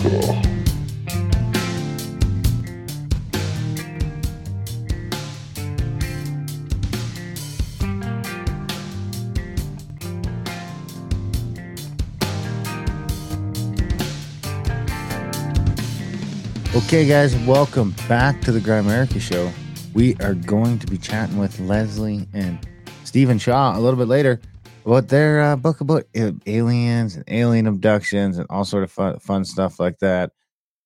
Okay, guys, welcome back to the Grimerica Show. We are going to be chatting with Leslie and Stephen Shaw a little bit later about their uh, book about aliens and alien abductions and all sort of fun, fun stuff like that.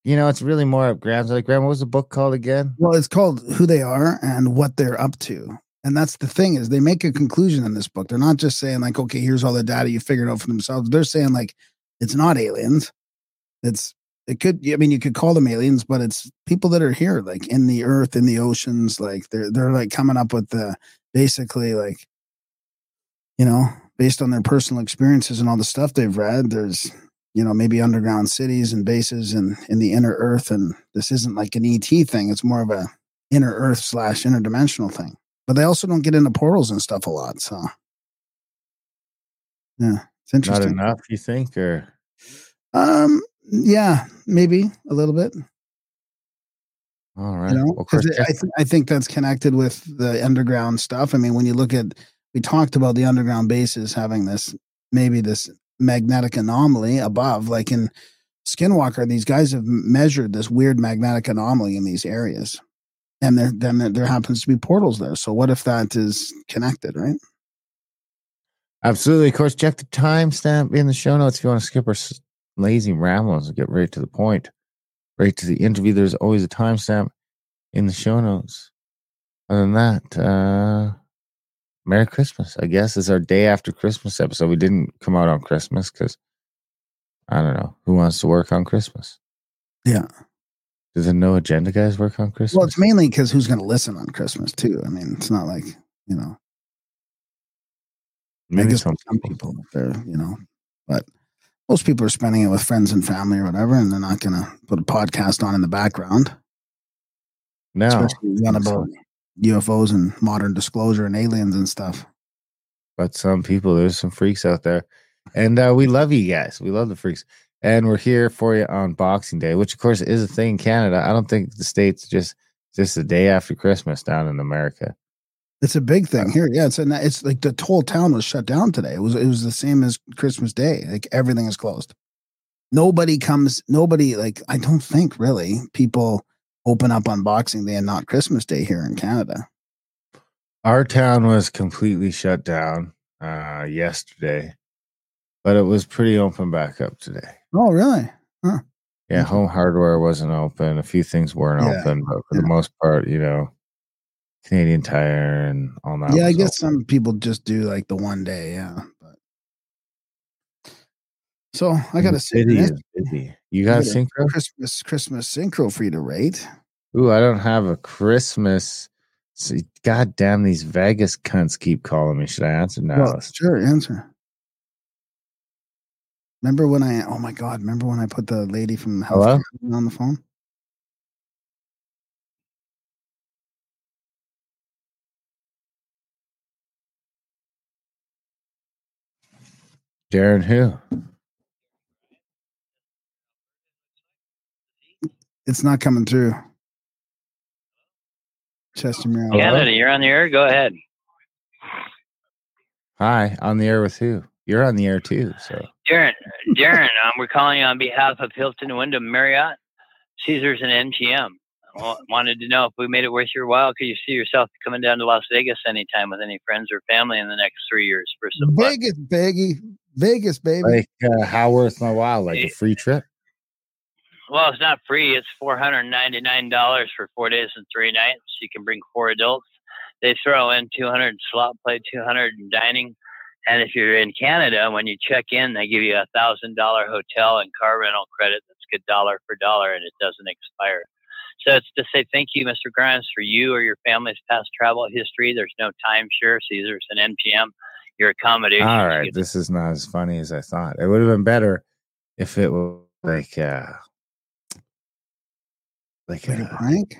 You know, it's really more of Graham's like, Graham, what was the book called again? Well, it's called Who They Are and What They're Up to. And that's the thing is they make a conclusion in this book. They're not just saying like, okay, here's all the data you figured out for themselves. They're saying like, it's not aliens. It's it could. I mean, you could call them aliens, but it's people that are here, like in the earth, in the oceans. Like they're they're like coming up with the basically like, you know, based on their personal experiences and all the stuff they've read. There's you know maybe underground cities and bases and in the inner earth, and this isn't like an ET thing. It's more of a inner earth slash interdimensional thing. But they also don't get into portals and stuff a lot. So yeah, it's interesting Not enough, you think, or Um, yeah, maybe a little bit. all right? You know, Well, of course, because I, th- I think that's connected with the underground stuff. I mean, when you look at, we talked about the underground bases having this maybe this magnetic anomaly above, like in Skinwalker, these guys have measured this weird magnetic anomaly in these areas, and there then there- happens to be portals there. So what if that is connected, right? Absolutely. Of course, check the timestamp in the show notes if you want to skip our lazy ramblings and get right to the point, right to the interview. There's always a timestamp in the show notes. Other than that, uh, Merry Christmas. I guess is our day after Christmas episode. We didn't come out on Christmas because I don't know who wants to work on Christmas. Yeah. Do the no agenda guys work on Christmas? Well, it's mainly because who's going to listen on Christmas too? I mean, it's not like you know. Maybe some some people, they're you know, but most people are spending it with friends and family or whatever, and they're not going to put a podcast on in the background, No, especially one about UFOs and modern disclosure and aliens and stuff. but some people there's some freaks out there and uh, we love you guys we love the freaks and we're here for you on boxing day which of course is a thing in canada i don't think the states just just the day after christmas down in america It's a big thing here. Yeah, it's a, it's like the whole town was shut down today. It was it was the same as Christmas Day. Like everything is closed. Nobody comes. Nobody like I don't think really people open up on Boxing Day and not Christmas Day here in Canada. our town was completely shut down uh yesterday but it was pretty open back up today Oh, really? yeah Mhm. home hardware wasn't open a few things weren't Yeah, open but for the most part you know canadian tire and all that yeah, I guess open. some people just do like the one day. Yeah, so I got The to say, city is busy you got a got a synchro Christmas Christmas synchro for you to rate. Ooh, I don't have a Christmas. See, God damn, these Vegas cunts keep calling me. Should I answer now? Well, sure, answer. Remember when I? Oh my God! Remember when I put the lady from Health Hello? On the phone? Darren, who? It's not coming through. Chester Miro. Canada, you're on the air. Go ahead. Hi, on the air with who? You're on the air too. So Darren, Darren, um, we're calling you on behalf of Hilton Wyndham Marriott, Caesars, and MGM. Wa- Wanted to know if we made it worth your while. Could you see yourself coming down to Las Vegas anytime with any friends or family in the next three years for some fun? Vegas, baby. Vegas, baby. like, uh, how worth my while? Like a Eh. free trip? Well, it's not free. It's four hundred ninety nine dollars for four days and three nights. You can bring four adults. they throw in 200 slot play, 200 in dining. And if you're in Canada, when you check in, they give you a thousand dollar hotel and car rental credit. That's good dollar for dollar, and it doesn't expire. So it's to say thank you, Mr. Grimes, for you or your family's past travel history. There's no timeshare, Caesars and MGM. Your accommodation. All right, this is not as funny as I thought. It would have been better if it was like uh like Like a uh, prank?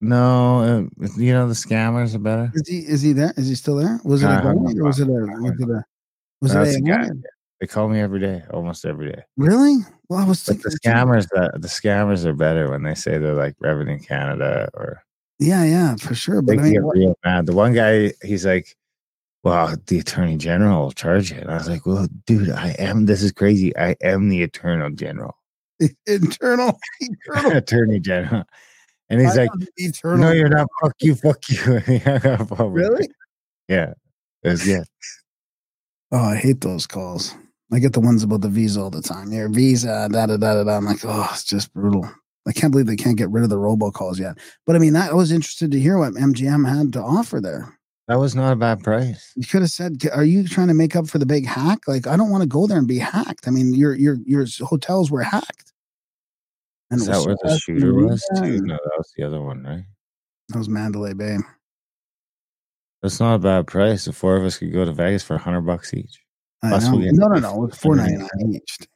no, uh, you know the scammers are better. Is he is he there? Is he still there? Was it a guy or was it a. Was it a was it a guy. They call me every day, almost every day. Really? Well, I was But thinking the scammers, uh, the scammers are better when they say they're like Revenue Canada or Yeah, yeah, for sure. But I mean, get real mad. The one guy, he's like, "Well, the Attorney General will charge it." and I was like, "Well, dude, I am. This is crazy. I am the Attorney General, internal, internal. Attorney General." And he's I like, eternal. "No, you're not. Fuck you. Fuck you." And he hung up on me. Really? Yeah. Was good. Oh, I hate those calls. I get the ones about the visa all the time. Your visa, da da da da da. I'm like, oh, it's just brutal. I can't believe they can't get rid of the robocalls yet. But I mean, I was interested to hear what MGM had to offer there. That was not a bad price. You could have said, "Are you trying to make up for the big hack?" Like, I don't want to go there and be hacked. I mean, your your your hotels were hacked. And Is that where the shooter was too? No, that was the other one, right? That was Mandalay Bay. That's not a bad price. The four of us could go to Vegas for a hundred bucks each. Plus No, no, no. It was four ninety nine each. Oh,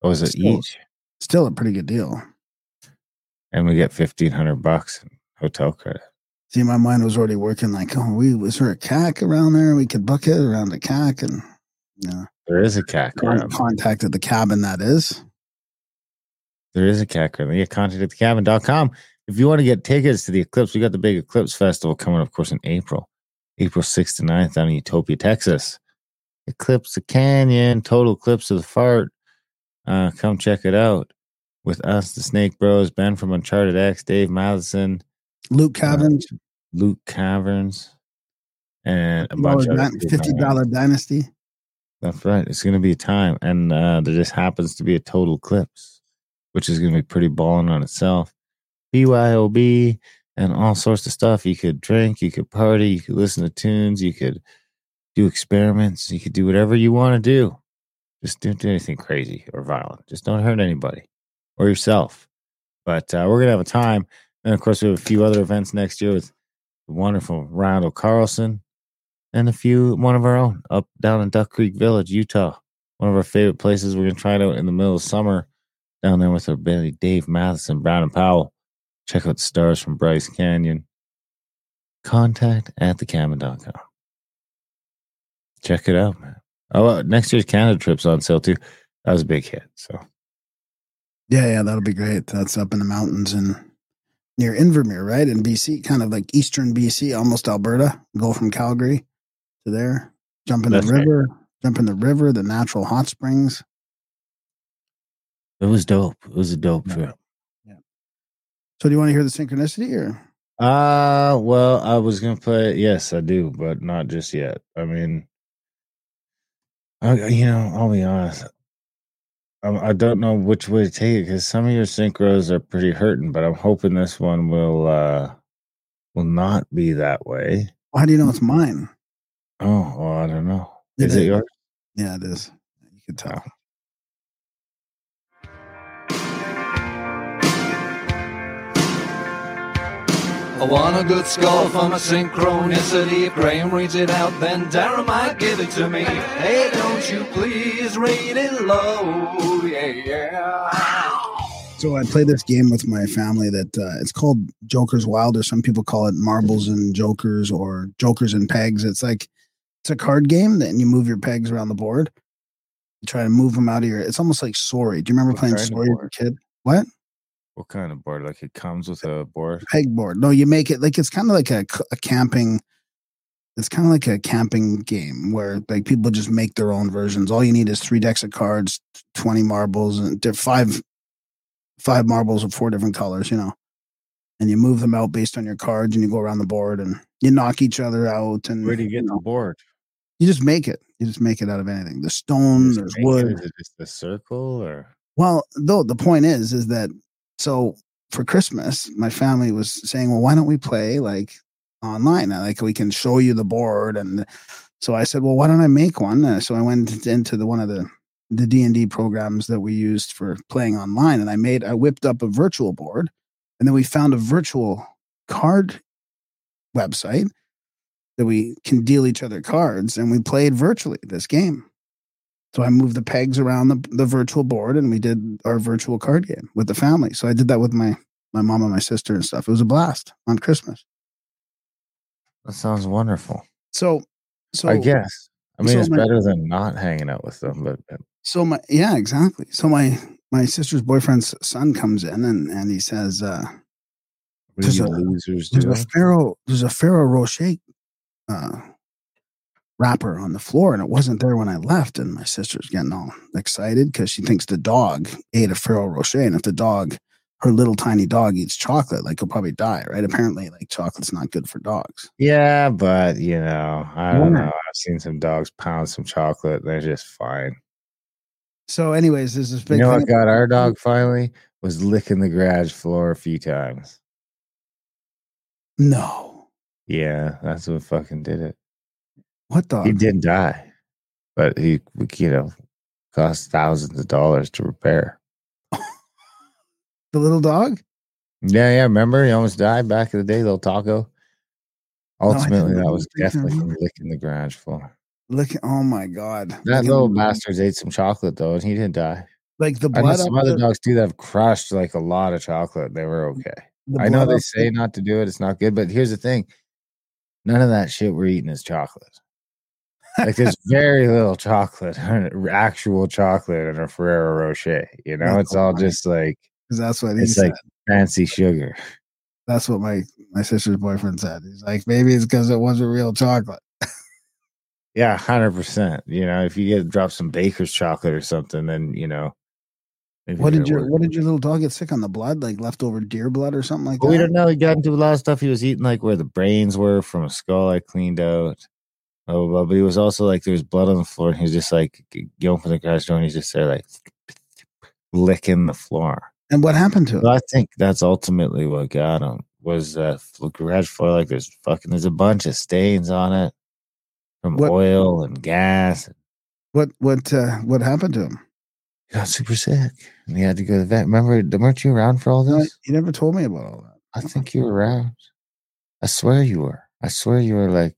what was it Still- each? Still a pretty good deal. And we get fifteen hundred bucks in hotel credit. See, my mind was already working like, oh, we was there a CAC around there? We could book it around the CAC and yeah. There is a CAC Con- around. contacted the cabin that is. There is a CAC around. Yeah, contact at thecabin.com. If you want to get tickets to the Eclipse, we got the big Eclipse Festival coming, of course, in April. April 6th to 9th down in Utopia, Texas. Eclipse the Canyon, total eclipse of the fart. Uh, come check it out with us, the Snake Bros, Ben from Uncharted X, Dave Matheson, Luke Caverns, Luke Caverns, and a bunch of other fifty dollar dynasty. That's right. It's going to be a time. And uh, there just happens to be a total eclipse, which is going to be pretty balling on itself. BYOB and all sorts of stuff. You could drink, you could party, you could listen to tunes, you could do experiments, you could do whatever you want to do. Just don't do anything crazy or violent. Just don't hurt anybody or yourself. But uh, we're going to have a time. And of course, we have a few other events next year with the wonderful Randall Carlson and a few one of our own up down in Duck Creek Village, Utah. One of our favorite places. We're gonna try it out in the middle of summer down there with our buddy Dave Matheson, Brown and Powell. Check out the stars from Bryce Canyon. Contact at thecabin.com. Check it out, man. Oh, uh, next year's Canada trip's on sale too. That was a big hit. So Yeah, yeah, that'll be great. That's up in the mountains and near Invermere, right? In BC, kind of like eastern BC, almost Alberta. Go from Calgary to there. Jump in That's the right. river. Jump in the river, the natural hot springs. it was dope. It was a dope Yeah. trip. Yeah. So do you want to hear the synchronicity or Uh well, I was gonna play. Yes, I do, but not just yet. I mean, I, you know, I'll be honest. I, I don't know which way to take it because some of your synchros are pretty hurting, but I'm hoping this one will uh will not be that way. how do you know it's mine? Oh, well, I don't know. It Is it is. yours? Yeah, it is. You can tell. I want a good score for my synchronicity. If Graham reads it out, then Darren might give it to me. Hey, don't you please read it low. Yeah, yeah. So I play this game with my family that uh, it's called Joker's Wild, or some people call it Marbles and Jokers or Jokers and Pegs. It's like it's a card game, and you move your pegs around the board. You try to move them out of your. It's almost like Sorry. Do you remember playing Sorry as a kid? What What kind of board? Like it comes with a board? peg board? No, you make it like it's kind of like a, a camping. It's kind of like a camping game where like people just make their own versions. All you need is three decks of cards, twenty marbles, and five five marbles of four different colors. You know, and you move them out based on your cards, and you go around the board and you knock each other out. And Where do you get know, the board? You just make it. You just make it out of anything. The stone, there's wood. Is it just a circle or? Well, though the point is, is that so for Christmas, my family was saying, well, why don't we play like online. Like we can show you the board. And so I said, well, why don't I make one? Uh, so I went into the one of the the D and D programs that we used for playing online, and I made I whipped up a virtual board, and then we found a virtual card website that we can deal each other cards, and we played virtually this game. So I moved the pegs around the, the virtual board, and we did our virtual card game with the family. So I did that with my my mom and my sister and stuff. It was a blast on Christmas. That sounds wonderful. So so I guess. I mean, so it's my- better than not hanging out with them, but so my yeah exactly. So my my sister's boyfriend's son comes in and and he says. uh There's a- losers There's a Pharaoh. There's a Ferrero Rocher uh, wrapper on the floor, and it wasn't there when I left. And my sister's getting all excited because she thinks the dog ate a Ferrero Rocher, and if the dog, her little tiny dog, eats chocolate, like he'll probably die. Right? Apparently, like chocolate's not good for dogs. Yeah, but you know, I don't Yeah. know. I've seen some dogs pound some chocolate. They're just fine. So, anyways, this You big. You know what got our dog finally was licking the garage floor a few times. No, Yeah, that's what fucking did it. What dog? He didn't die, but he, you know, cost thousands of dollars to repair. The little dog? Yeah, yeah. Remember, he almost died back in the day, little taco. Ultimately, that was definitely from licking the garage floor. Look! Oh my god! That Look little him. bastard ate some chocolate though, and he didn't die. Like the I know blood. some other the- dogs too that have crushed like a lot of chocolate. They were mm, okay. the I know they say the- not to do it. It's not good, but here's the thing: none of that shit we're eating is chocolate. Like there's very little chocolate, actual chocolate in a Ferrero Rocher. You know, That's it's all fine. just like that's what he it's said. like fancy sugar. That's what my my sister's boyfriend said. He's like, maybe it's because it wasn't real chocolate. Yeah, hundred percent. You know, if you get drop some baker's chocolate or something, then you know. What did your. What did your little dog get sick on the blood? Like leftover deer blood or something like Well, we don't know. He got into a lot of stuff. He was eating like where the brains were from a skull I cleaned out. Oh, blah, blah. but he was also like there was blood on the floor, and he was just like going for the garage door, and he's just there like licking the floor. And what happened to? So I think that's ultimately what got him was that garage floor. Like there's fucking there's a bunch of stains on it from What- oil and gas. What what uh, what happened to him? He got super sick, and he had to go to the vet. Remember, weren't you around for all No, this? You never told me about all that. I think you were around. I swear you were. I swear you were like,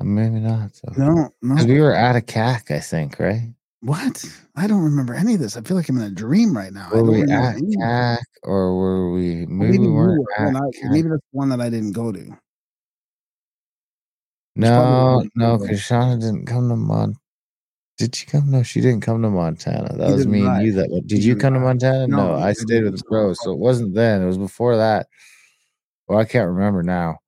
Uh, maybe not. Though. No, no. we were at a CAC, I think, right? What? I don't remember any of this. I feel like I'm in a dream right now. I Were we at. CAC or were we? Well, Maybe we weren't at I- maybe that's one that I didn't go to. No, no, because Shauna didn't come to Mon. Did she come? No, she didn't come to Montana. That was me and you. That did He you come to. Montana? No, No, I stayed with the bros, so it wasn't then. It was before that. Well, I can't remember now,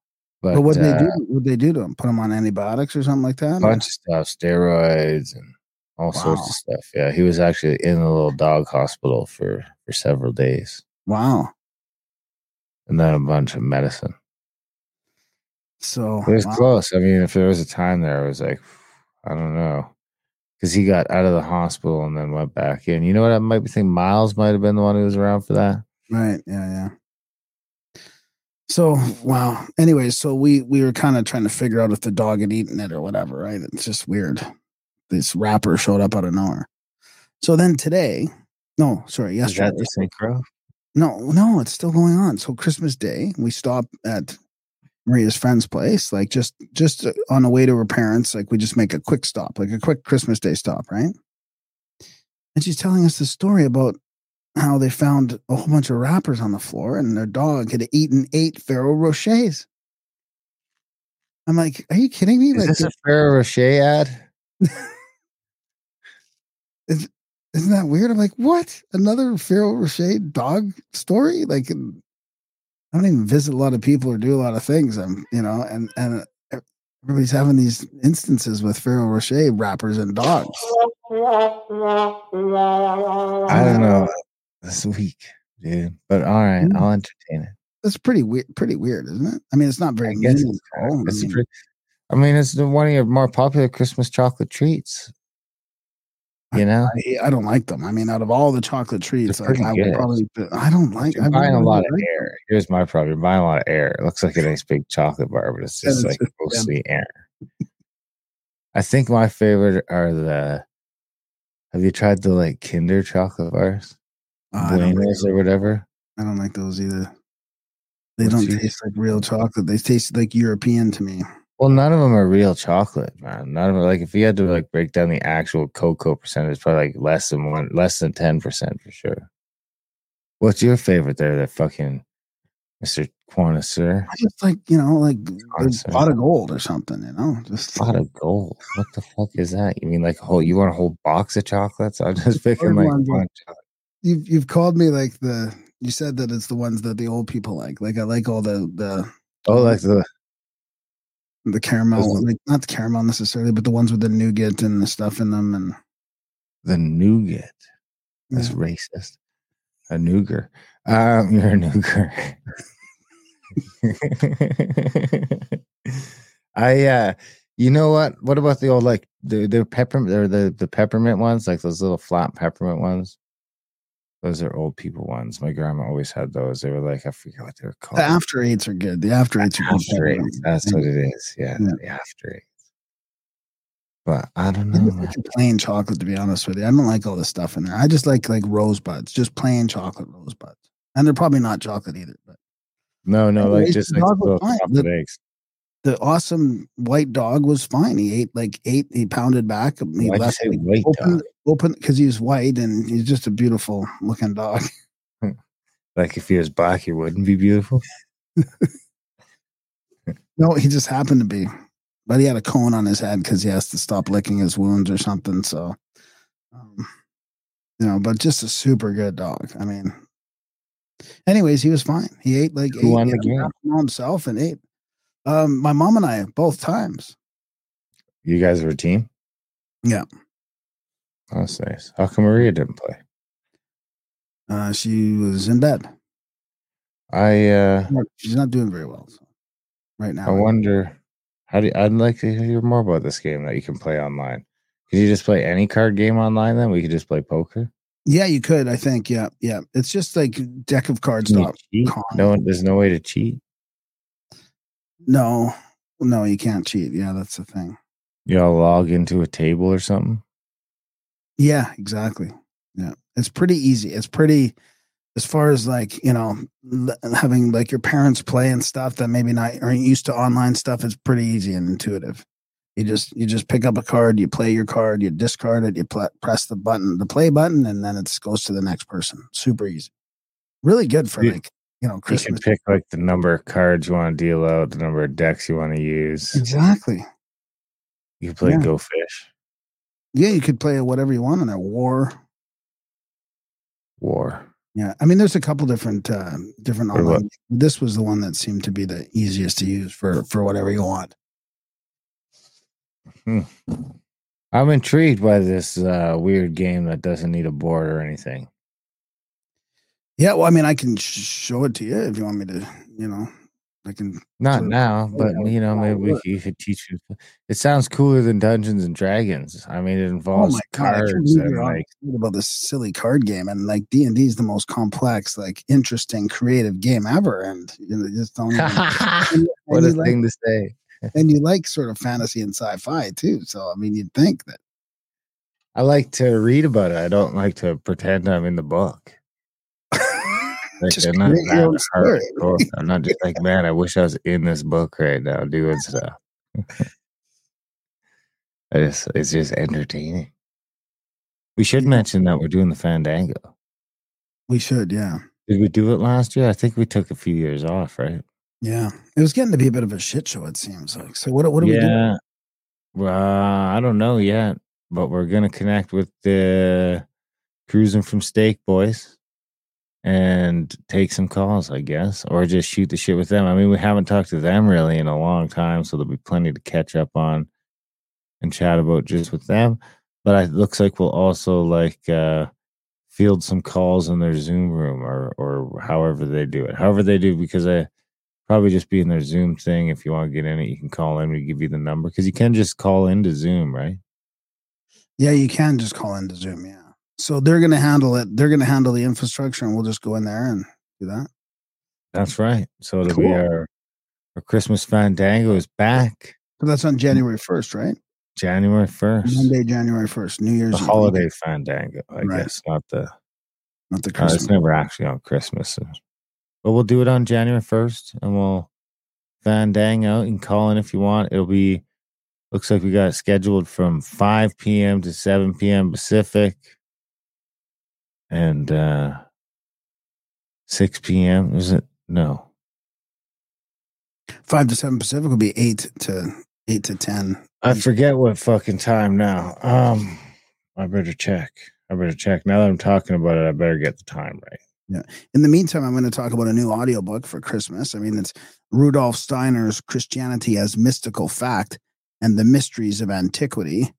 but, But, what uh, they do? What they do to him? Put him on antibiotics or something like that? a bunch of stuff, steroids and all sorts of stuff. Yeah, he was actually in a little dog hospital for for several days, Wow. and then a bunch of medicine. So It was wow. close. I mean, if there was a time there, I was like, I don't know, because he got out of the hospital and then went back in. You know what? I might be thinking Miles might have been the one who was around for that. Right. Yeah. Yeah. So wow. Anyways, so we we were kind of trying to figure out if the dog had eaten it or whatever. Right. It's just weird. This rapper showed up out of nowhere. So then today, no, sorry, Is yesterday. that the synchro? No, no, it's still going on. So Christmas Day, we stop at Maria's friend's place, like just just on the way to her parents. Like we just make a quick stop, like a quick Christmas Day stop, right? And she's telling us the story about how they found a whole bunch of wrappers on the floor, and their dog had eaten eight Ferrero Rochers. I'm like, are you kidding me? Is Like, this a Ferrero Rocher ad? isn't that weird? I'm like, what? Another Ferrero Rocher dog story? Like, I don't even visit a lot of people or do a lot of things. I'm, you know, and and uh, everybody's having these instances with Ferrero Rocher wrappers and dogs. I don't know. This week, dude. But all right, Mm. I'll entertain it. That's pretty weird. Pretty weird, isn't it? I mean, it's not very I guess it's, meaningful. I mean, pretty, I mean, it's one of your more popular Christmas chocolate treats. You know, I, I don't like them. I mean, out of all the chocolate treats, like I would probably, I don't like. you're I've buying a never lot of liked them. air. Here's my problem: you're buying a lot of air. It looks like a nice big chocolate bar, but it's just it's like mostly air. I think my favorite are the. Have you tried the like Kinder chocolate bars, Uh, don't like, or whatever? I don't like those either. They What's don't your- taste like real chocolate. They taste like European to me. Well, none of them are real chocolate, man. None of them. Like if you had to like break down the actual cocoa percentage, it's probably like less than one, less than ten percent for sure. What's your favorite there? That fucking Mister Connoisseur, I just like you know, like a pot of gold or something. You know, just a pot of gold. What the fuck is that? You mean like a whole? You want a whole box of chocolates? I'm just picking like one, one chocolate. You've you've called me like the. You said that it's the ones that the old people like. Like I like all the the Oh, like the the caramel, Those- like not the caramel necessarily, but the ones with the nougat and the stuff in them. And the nougat. That's Yeah. racist. A nougat. Um, you're a nougat. I uh you know what? What about the old like the the peppermint or the the peppermint ones, like those little flat peppermint ones? Those are old people ones. My grandma always had those. They were like I forget what they were called. the after eights are good. The after eights are good. After eights. That's what it is. Yeah, Yeah. the after eights. But I don't I know. just like plain chocolate, to be honest with you. I don't like all the stuff in there. I just like like rosebuds, just plain chocolate rosebuds. And they're probably not chocolate either. But No, no, like just like dog was little fine. chocolate eggs. The awesome white dog was fine. He ate like eight. He pounded back. He Why'd left like, white open, dog? open because he's white and he's just a beautiful looking dog. Like if he was black, he wouldn't be beautiful. No, he just happened to be, but he had a cone on his head because he has to stop licking his wounds or something. So, um, you know, but just a super good dog. I mean, anyways, he was fine. He ate like Who eight, the he game? himself and ate. Um, my mom and I both times. You guys were a team? Yeah. Oh, that's nice. How come Maria didn't play? Uh, she was in bed. I uh She's not doing very well so, right now. I wonder how do you, I'd like to hear more about this game that you can play online. Can you just play any card game online then? We could just play poker. yeah, you could. I think. Yeah, yeah. It's just like deck of cards. Can you Stop. cheat? con. No there's no way to cheat. No, no, you can't cheat. Yeah, that's the thing. You all log into a table or something. Yeah, exactly. Yeah, it's pretty easy. It's pretty, as far as like you know, l- having like your parents play and stuff that maybe not aren't used to online stuff. It's pretty easy and intuitive. You just you just pick up a card, you play your card, you discard it, you pl- press the button, the play button, and then it goes to the next person. Super easy. Really good for You- like you know You can pick like the number of cards you want to deal out, the number of decks you want to use. Exactly. You can play Yeah. Go Fish, Yeah, you could play whatever you want in there. War. War. Yeah, I mean, there's a couple different uh, different Or what? This was the one that seemed to be the easiest to use for for whatever you want. I'm intrigued by this uh, weird game that doesn't need a board or anything. Yeah, well, I mean, I can show it to you if you want me to. You know, I can. Not now, but you know, maybe we could, you could teach you. It sounds cooler than Dungeons and Dragons. I mean, it oh involves Oh cards believe and like about this silly card game, and like D and D is the most complex, like interesting, creative game ever, and you, know, just don't. even- what a like, thing to say. and you like sort of fantasy and sci-fi too. So I mean, you'd think that. I like to read about it. I don't like to pretend I'm in the book. Just I'm not create your own that story. hardcore. I'm not just like, man, I wish I was in this book right now doing uh, stuff. I just, it's just entertaining. We should mention that we're doing the Fandango. We should, yeah. Did we do it last year? I think we took a few years off, right? Yeah, it was getting to be a bit of a shit show. It seems like. So what? What do we do? yeah. Well, I don't know yet, but we're gonna connect with the cruising from Steak Boys and take some calls, I guess, or just shoot the shit with them. I mean, we haven't talked to them really in a long time, so there'll be plenty to catch up on and chat about just with them. But it looks like we'll also like uh field some calls in their Zoom room or or however they do it. However they do, because I probably just be in their Zoom thing. If you want to get in it, you can call in. We give you the number because you can just call into Zoom, right? Yeah, you can just call into Zoom. Yeah. So they're going to handle it. They're going to handle the infrastructure, and we'll just go in there and do that. That's right. So it'll be our, our Christmas Fandango is back So that's on January first, right? January 1st. Monday, January first, New Year's The Eve. holiday Fandango, I Right. guess, not the. not the Uh, it's never actually on Christmas. But we'll do it on January 1st and we'll fandango and call in if you want. It'll be, looks like we got it scheduled from 5 p.m. to 7 p.m. Pacific and uh 6 p.m. Is it? No. Five to seven Pacific will be eight to eight to ten. I forget what fucking time now. Um, I better check. I better check. Now that I'm talking about it, I better get the time right. Yeah. In the meantime, I'm going to talk about a new audiobook for Christmas. I mean, it's Rudolf Steiner's Christianity as Mystical Fact and the Mysteries of Antiquity.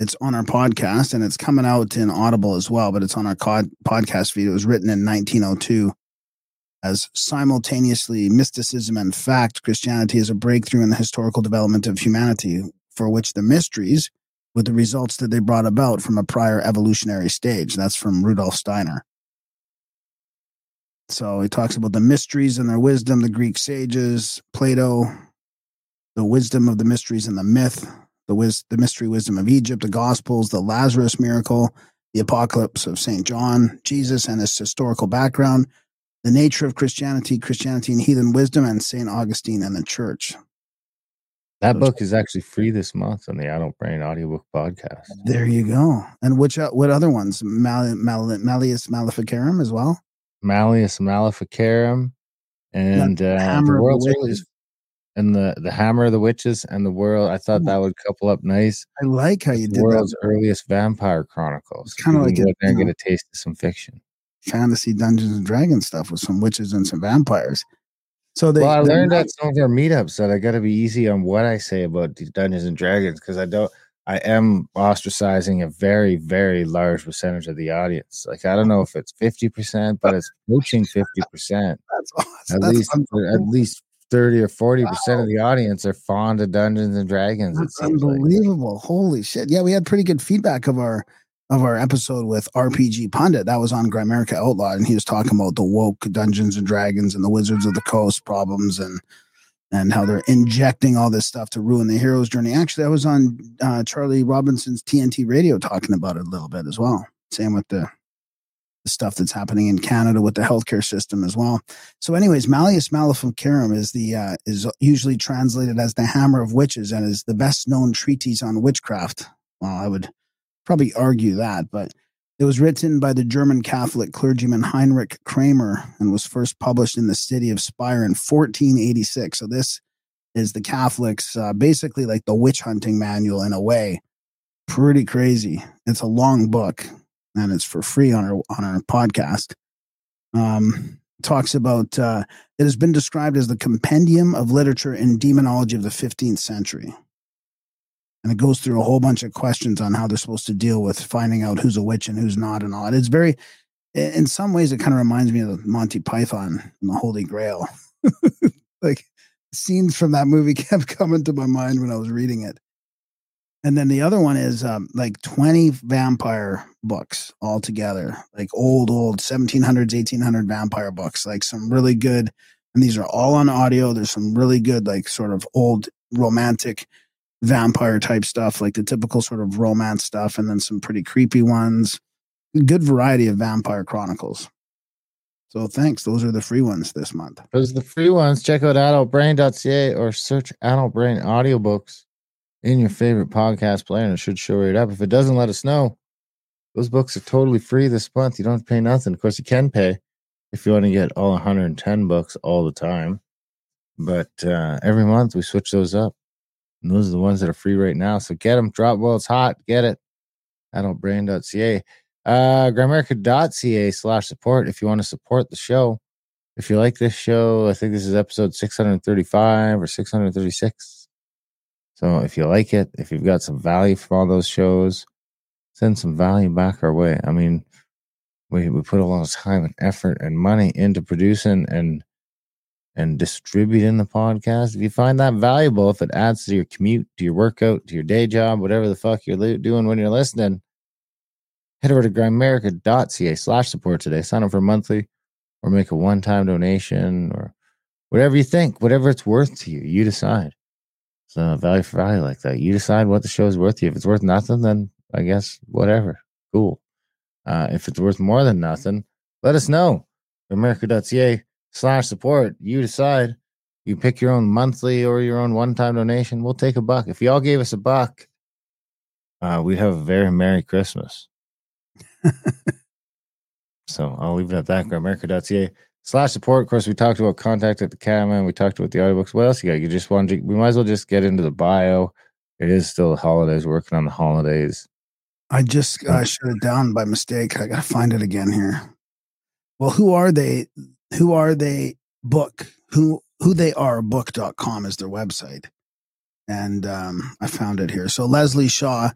It's on our podcast and it's coming out in Audible as well, but it's on our cod- podcast feed. It was written in 1902 as simultaneously mysticism and fact. Christianity is a breakthrough in the historical development of humanity, for which the mysteries with the results that they brought about from a prior evolutionary stage. That's from Rudolf Steiner. So he talks about the mysteries and their wisdom, the Greek sages, Plato, the wisdom of the mysteries and the myth, the wis- the mystery wisdom of Egypt, the Gospels, the Lazarus miracle, the apocalypse of St. John, Jesus and his historical background, the nature of Christianity, Christianity and heathen wisdom, and St. Augustine and the church. That So- book is actually free this month on the Adult Brain Audiobook Podcast. There you go. And which o- what other ones? Mal- Mal- Malleus Maleficarum as well. Malleus Maleficarum and uh, the world's earliest and the the Hammer of the Witches and the world. I thought Ooh. that would couple up nice. I like how you did the did world's that. earliest vampire chronicles. Kinda like can a- go there and get a taste of some fiction. fantasy Dungeons and Dragons stuff with some witches and some vampires. So they, well, I learned at some of our meetups that I got to be easy on what I say about Dungeons and Dragons because I don't. I am ostracizing a very, very large percentage of the audience. Like I don't know if it's fifty percent, but it's approaching fifty percent. That's awesome. At That's least, at least thirty or forty percent of the audience are fond of Dungeons and Dragons. That's seems like. unbelievable. Holy shit. Yeah, we had pretty good feedback of our of our episode with RPG Pundit. That was on Grimerica Outlaw, and he was talking about the woke Dungeons and Dragons and the Wizards of the Coast problems and and how they're injecting all this stuff to ruin the hero's journey. Actually, I was on uh, Charlie Robinson's TNT radio talking about it a little bit as well. Same with the the stuff that's happening in Canada with the healthcare system as well. So, anyways, Malleus Maleficarum is the uh, is usually translated as the Hammer of Witches and is the best known treatise on witchcraft. Well, I would probably argue that, but it was written by the German Catholic clergyman Heinrich Kramer and was first published in the city of Speyer in 1486. So this is the Catholics, uh, basically like the witch hunting manual in a way. Pretty crazy. It's a long book, and it's for free on our on our podcast. Um, talks about uh, it has been described as the compendium of literature and demonology of the 15th century. And it goes through a whole bunch of questions on how they're supposed to deal with finding out who's a witch and who's not and all. It's very, in some ways, it kind of reminds me of Monty Python and the Holy Grail. like scenes from that movie kept coming to my mind when I was reading it. And then the other one is um, like 20 vampire books all together, like old, old 1700s, 1800 vampire books, like some really good. And these are all on audio. There's some really good, like sort of old romantic vampire type stuff, like the typical sort of romance stuff, and then some pretty creepy ones. Good variety of vampire chronicles. So thanks. Those are the free ones this month. Those are the free ones. Check out adultbrain.ca or search Adult Brain audiobooks in your favorite podcast player and it should show right up. If it doesn't, let us know. Those books are totally free this month. You don't pay nothing. Of course, you can pay if you want to get all 110 books all the time. But uh, every month we switch those up. And those are the ones that are free right now. So get them. Drop while it's hot. Get it. Adultbrain.ca. Uh, Grimerica.ca slash support if you want to support the show. If you like this show, I think this is episode 635 or 636. So if you like it, if you've got some value from all those shows, send some value back our way. I mean, we, we put a lot of time and effort and money into producing and and distributing the podcast. If you find that valuable, if it adds to your commute, to your workout, to your day job, whatever the fuck you're doing when you're listening, head over to grimerica.ca slash support today. Sign up for monthly or make a one time donation or whatever you think, whatever it's worth to you. You decide. So value for value like that. You decide what the show is worth to you. If it's worth nothing, then I guess whatever. Cool. Uh, if it's worth more than nothing, let us know. America.ca slash support. You decide. You pick your own monthly or your own one time donation. We'll take a buck. If y'all gave us a buck, uh, we'd have a very Merry Christmas. so I'll leave it at that. America.ca slash support. Of course, we talked about contact at the camera. We talked about the audiobooks. What else you got? You just want to, we might as well just get into the bio. It is still the holidays, working on the holidays. I just uh, shut it down by mistake. I gotta find it again here. Well, who are they? Who are they? Book who who they are book.com is their website. And um, I found it here. So Leslie Shaw,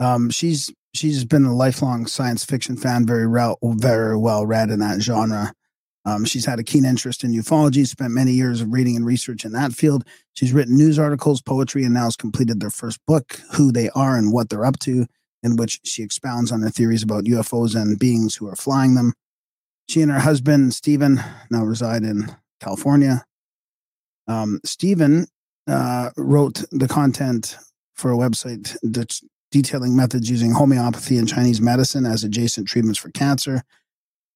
um, she's she's been a lifelong science fiction fan, very rel- very well read in that genre. Um, she's had a keen interest in ufology, spent many years of reading and research in that field. She's written news articles, poetry, and now has completed their first book, Who They Are and What They're Up to, in which she expounds on the theories about UFOs and beings who are flying them. She and her husband, Stephen, now reside in California. Um, Stephen uh, wrote the content for a website detailing methods using homeopathy and Chinese medicine as adjacent treatments for cancer.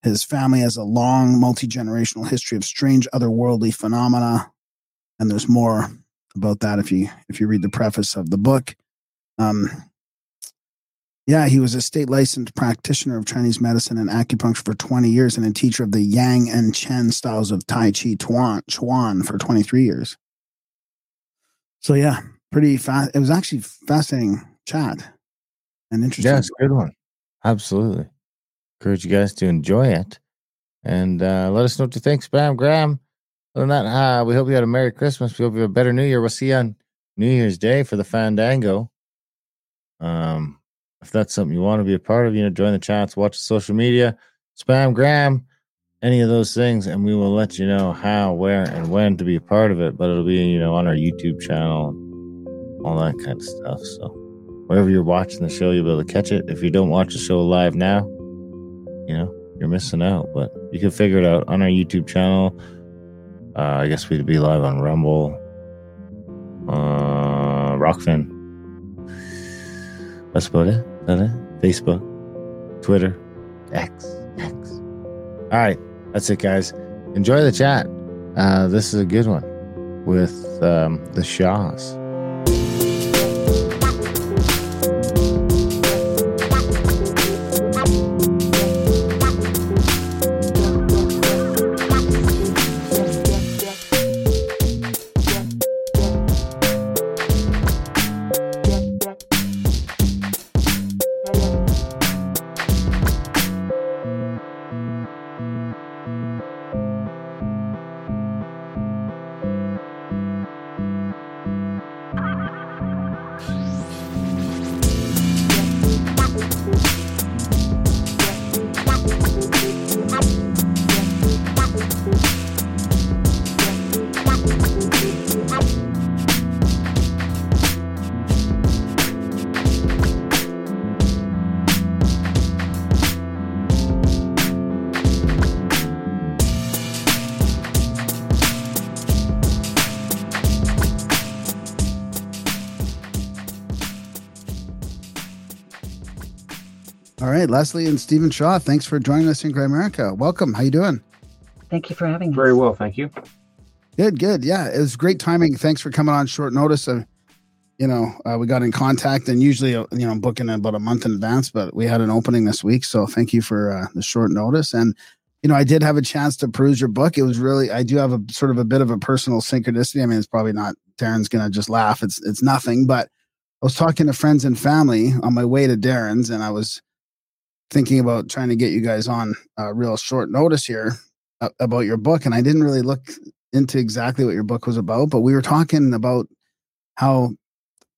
His family has a long multi generational history of strange otherworldly phenomena, and there's more about that if you if you read the preface of the book. Um, yeah, he was a state licensed practitioner of Chinese medicine and acupuncture for 20 years and a teacher of the Yang and Chen styles of Tai Chi Chuan, Chuan for 23 years. So, yeah, pretty fast. It was actually fascinating chat and interesting. Yeah, it's a good one. Absolutely. Encourage you guys to enjoy it. And uh, let us know what you think, Spam Graham. Other than that, uh, we hope you had a Merry Christmas. We hope you have a better New Year. We'll see you on New Year's Day for the Fandango. Um, if that's something you want to be a part of, you know, join the chats, watch the social media, spam Graham, any of those things, and we will let you know how, where, and when to be a part of it. But it'll be, you know, on our YouTube channel, all that kind of stuff. So wherever you're watching the show, you'll be able to catch it. If you don't watch the show live now, you know, you're missing out. But you can figure it out on our YouTube channel. Uh, I guess we'd be live on Rumble, uh, Rokfin. That's about it. That it? Facebook, Twitter, X, X. All right, that's it, guys. Enjoy the chat. Uh, this is a good one with um, the Shaws. All right, Leslie and Stephen Shaw, thanks for joining us in Grimerica. Welcome. How you doing? Thank you for having me. Very well, thank you. Good, good. Yeah, it was great timing. Thanks for coming on short notice. Uh, you know, uh, we got in contact, and usually, uh, you know, booking about a month in advance, but we had an opening this week, so thank you for uh, the short notice. And you know, I did have a chance to peruse your book. It was really, I do have a sort of a bit of a personal synchronicity. I mean, it's probably not. Darren's gonna just laugh. It's it's nothing, but I was talking to friends and family on my way to Darren's, and I was thinking about trying to get you guys on uh, real short notice here uh, about your book, and I didn't really look into exactly what your book was about, but we were talking about how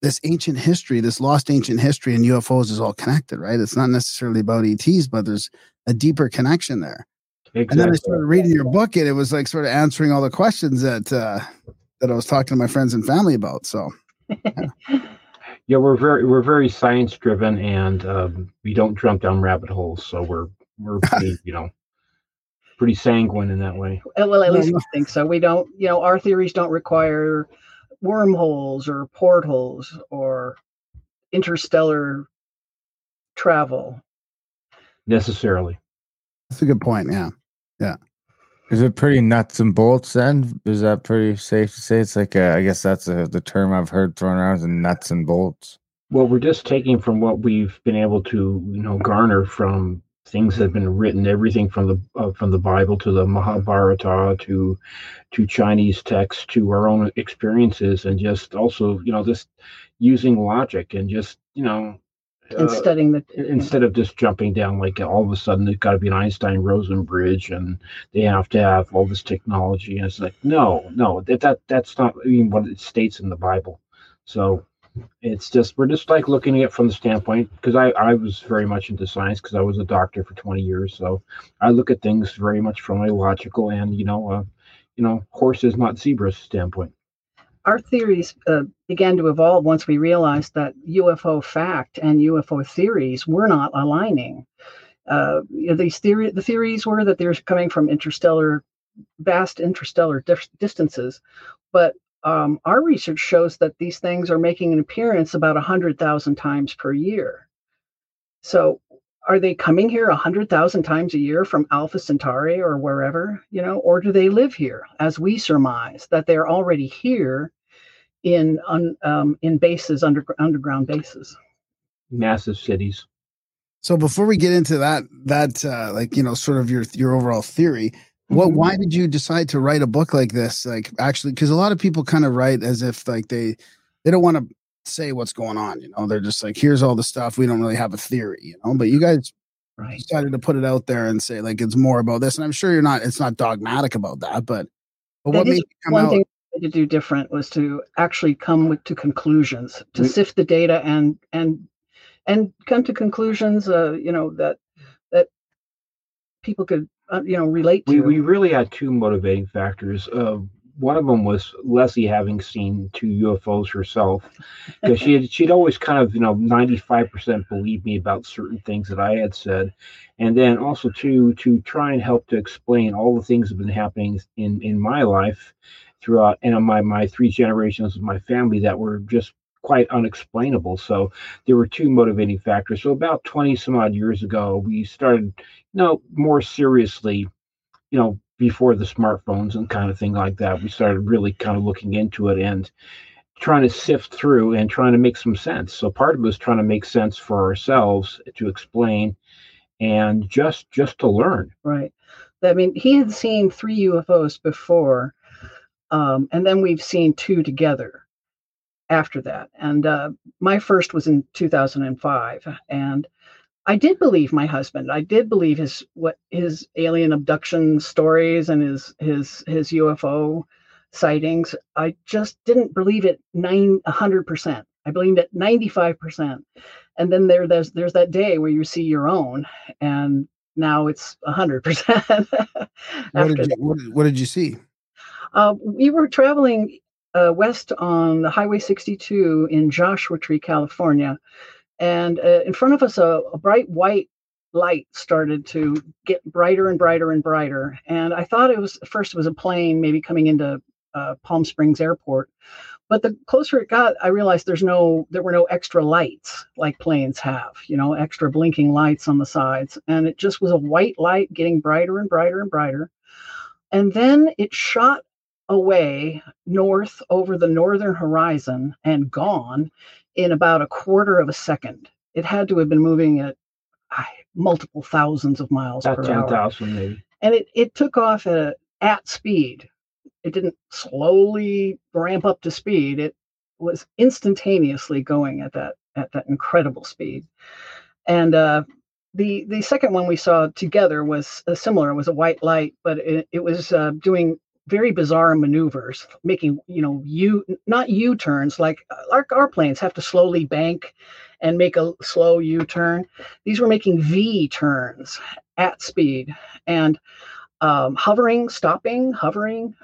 this ancient history, this lost ancient history, and UFOs is all connected, right? It's not necessarily about ETs, but there's a deeper connection there. And then I started reading your book, and it was like sort of answering all the questions that uh, that I was talking to my friends and family about. So Yeah, we're very we're very science driven, and um, we don't jump down rabbit holes. So we're we're pretty, you know pretty sanguine in that way. Uh, Well, at least no. we think so. We don't, you know, our theories don't require wormholes or portholes or interstellar travel. Necessarily, that's a good point. Yeah, yeah. Is it pretty nuts and bolts then? Is that pretty safe to say? It's like, uh, I guess that's uh the term I've heard thrown around is nuts and bolts. well, we're just taking from what we've been able to, you know, garner from things that have been written, everything from the uh, from the Bible to the Mahabharata to to Chinese texts to our own experiences, and just also, you know, just using logic and just, you know. And uh, studying the instead of just jumping down like all of a sudden it's got to be an Einstein Rosen bridge and they have to have all this technology and it's like no no that, that that's not even what it states in the Bible. So it's just we're just like looking at it from the standpoint because I I was very much into science because I was a doctor for 20 years so I look at things very much from a logical and you know uh, you know horses not zebras standpoint our theories uh, began to evolve once we realized that UFO fact and UFO theories were not aligning. Uh, you know, these theory, the theories were that they're coming from interstellar, vast interstellar dif- distances, but um, our research shows that these things are making an appearance about 100,000 times per year. So are they coming here 100,000 times a year from Alpha Centauri or wherever, you know, or do they live here as we surmise that they're already here in un, um, in bases under underground bases? massive cities So before we get into that, that uh, like you know, sort of your your overall theory, what Mhm. why did you decide to write a book like this? Like actually, because a lot of people kind of write as if like they they don't want to say what's going on. You know, they're just like, here's all the stuff. We don't really have a theory. You know, but you guys Right. decided to put it out there and say like it's more about this. And I'm sure you're not. It's not dogmatic about that, but but what made you come one out? thing we had to do different was to actually come with, to conclusions, to We- sift the data and and and come to conclusions. Uh, you know that that people could uh, you know relate to. we, we really had two motivating factors. Uh, one of them was Leslie having seen two UFOs herself, because she had, she'd always kind of you know ninety five percent believe me about certain things that I had said, and then also to to try and help to explain all the things that have been happening in in my life throughout and my my three generations of my family that were just quite unexplainable. So there were two motivating factors. So about 20 some odd years ago, we started, you know, more seriously, you know, before the smartphones and kind of thing like that, we started really kind of looking into it and trying to sift through and trying to make some sense. So part of it was trying to make sense for ourselves to explain and just just to learn. Right. I mean, he had seen three UFOs before, um, and then we've seen two together after that. And uh, my first was in 2005, and I did believe my husband. I did believe his what his alien abduction stories and his his his UFO sightings. I just didn't believe it nine hundred percent. I believed it ninety five percent. And then there there's there's that day where you see your own, and now it's hundred percent. What did you what, what did you see? Uh, we were traveling uh, west on the Highway 62 in Joshua Tree, California, and uh, in front of us, a, a bright white light started to get brighter and brighter and brighter. And I thought it was first it was a plane, maybe coming into uh, Palm Springs Airport. But the closer it got, I realized there's no there were no extra lights like planes have, you know, extra blinking lights on the sides, and it just was a white light getting brighter and brighter and brighter. And then it shot away north over the northern horizon and gone in about a quarter of a second. It had to have been moving at ah, multiple thousands of miles About per hour. 10,000 maybe. And it, it took off at, at speed. It didn't slowly ramp up to speed. It was instantaneously going at that at that incredible speed. And uh, the the second one we saw together was uh, similar. It was a white light, but it, it was uh, doing very bizarre maneuvers, making you know U not U turns like our, our planes have to slowly bank and make a slow U turn. These were making V turns at speed, and um, hovering, stopping, hovering.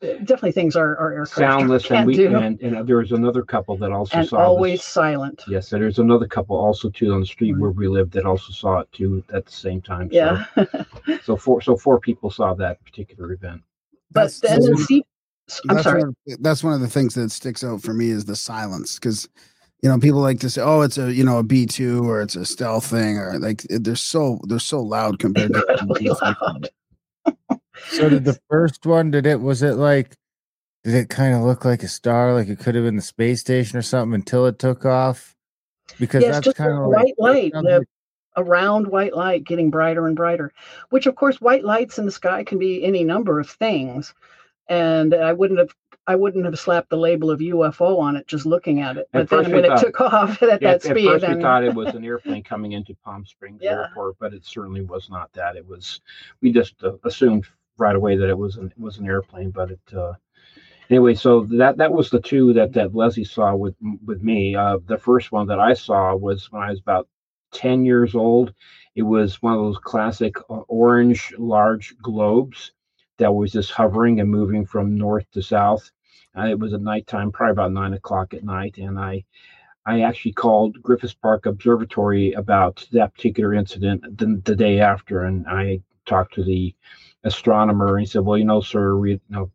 Definitely things our, our aircraft Soundless, and we do. and, and there was another couple that also and saw always this. silent. Yes, and there's another couple also too on the street Mhm. where we lived that also saw it too at the same time. Yeah. So, so four so four people saw that particular event. But That's- then that's- Steve, I'm that's sorry. One of, that's one of the things that sticks out for me is the silence because you know people like to say oh it's a you know a B two or it's a stealth thing or like they're so they're so loud compared to loud. So did the first one? Did it? Was it like? Did it kind of look like a star, like it could have been the space station or something until it took off? Because Yes, that's just kind a of white light, sounds the- like- a round white light getting brighter and brighter. Which, of course, white lights in the sky can be any number of things, and I wouldn't have. I wouldn't have slapped the label of UFO on it just looking at it. But At then when it took off at Yeah, that at speed, first then we thought it was an airplane coming into Palm Springs Yeah. Airport, but it certainly was not that. It was we just uh, assumed right away that it was an it was an airplane, but it. Uh, anyway, so that that was the two that that Leslie saw with with me. Uh, the first one that I saw was when I was about ten years old. It was one of those classic uh, orange large globes that was just hovering and moving from north to south. Uh, it was at nighttime, probably about nine o'clock at night, and I I actually called Griffiths Park Observatory about that particular incident the, the day after, and I talked to the astronomer, and he said, "Well, you know, sir, we you know,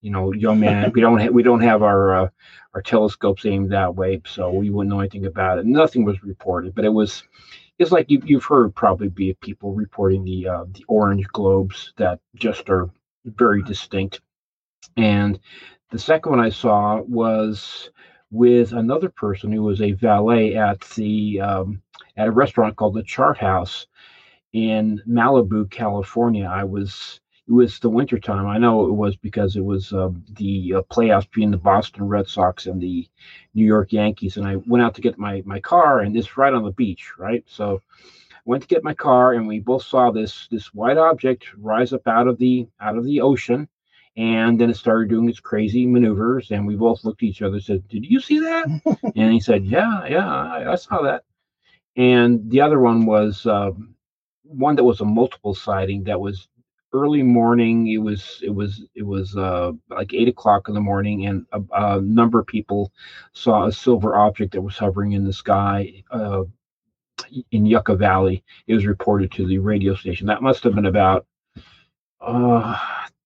you know, young man, we don't ha- we don't have our uh, our telescopes aimed that way, so we wouldn't know anything about it. Nothing was reported, but it was." It's like you, you've heard probably be people reporting the uh, the orange globes that just are very distinct. And the second one I saw was with another person who was a valet at the um, at a restaurant called the Chart House in Malibu, California. I was it was the wintertime. I know it was because it was uh, the uh, playoffs between the Boston Red Sox and the New York Yankees, and I went out to get my my car, and it's right on the beach, right? So I went to get my car, and we both saw this this white object rise up out of the out of the ocean, and then it started doing its crazy maneuvers, and we both looked at each other, and said, "Did you see that?" and he said, "Yeah, yeah, I, I saw that." And the other one was um, one that was a multiple sighting that was early morning. It was it was it was uh, like eight o'clock in the morning, and a, a number of people saw a silver object that was hovering in the sky. Uh, in Yucca Valley, it was reported to the radio station. That must have been about uh,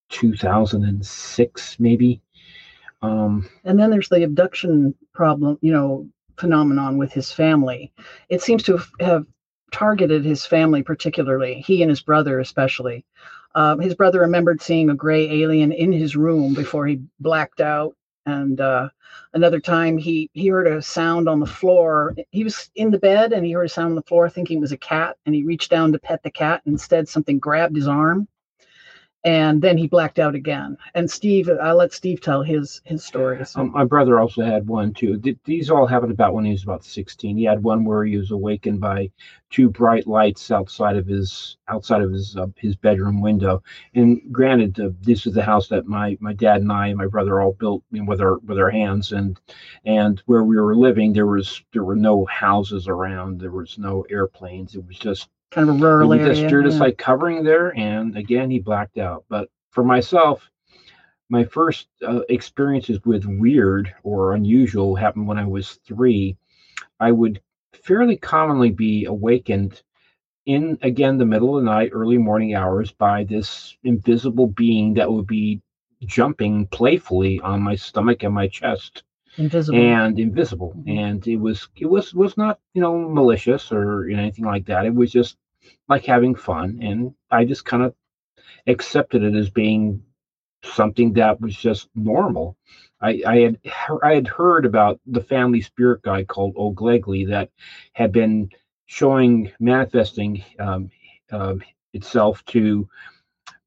2006, maybe. Um, And then there's the abduction problem, you know, phenomenon with his family. It seems to have- have targeted his family particularly, he and his brother especially. Um, his brother remembered seeing a gray alien in his room before he blacked out. And uh, another time he, he heard a sound on the floor. He was in the bed and he heard a sound on the floor thinking it was a cat. And he reached down to pet the cat. And instead, something grabbed his arm and then he blacked out again. And Steve, I'll let Steve tell his his stories. Um, my brother also had one too. Th- These all happened about when he was about 16. He had one where he was awakened by two bright lights outside of his outside of his uh, his bedroom window. And granted, uh, this is the house that my my dad and I and my brother all built you know, with our with our hands. And and where we were living, there was there were no houses around. There was no airplanes. It was just kind of a rural area. just you're just yeah. like covering there and again he blacked out but for myself my first uh, experiences with weird or unusual happened when i was three i would fairly commonly be awakened in again the middle of the night early morning hours by this invisible being that would be jumping playfully on my stomach and my chest invisible. and invisible Mhm. and it was it was was not you know malicious or anything like that it was just like having fun and i just kind of accepted it as being something that was just normal i i had i had heard about the family spirit guy called oglegly that had been showing manifesting um, um, itself to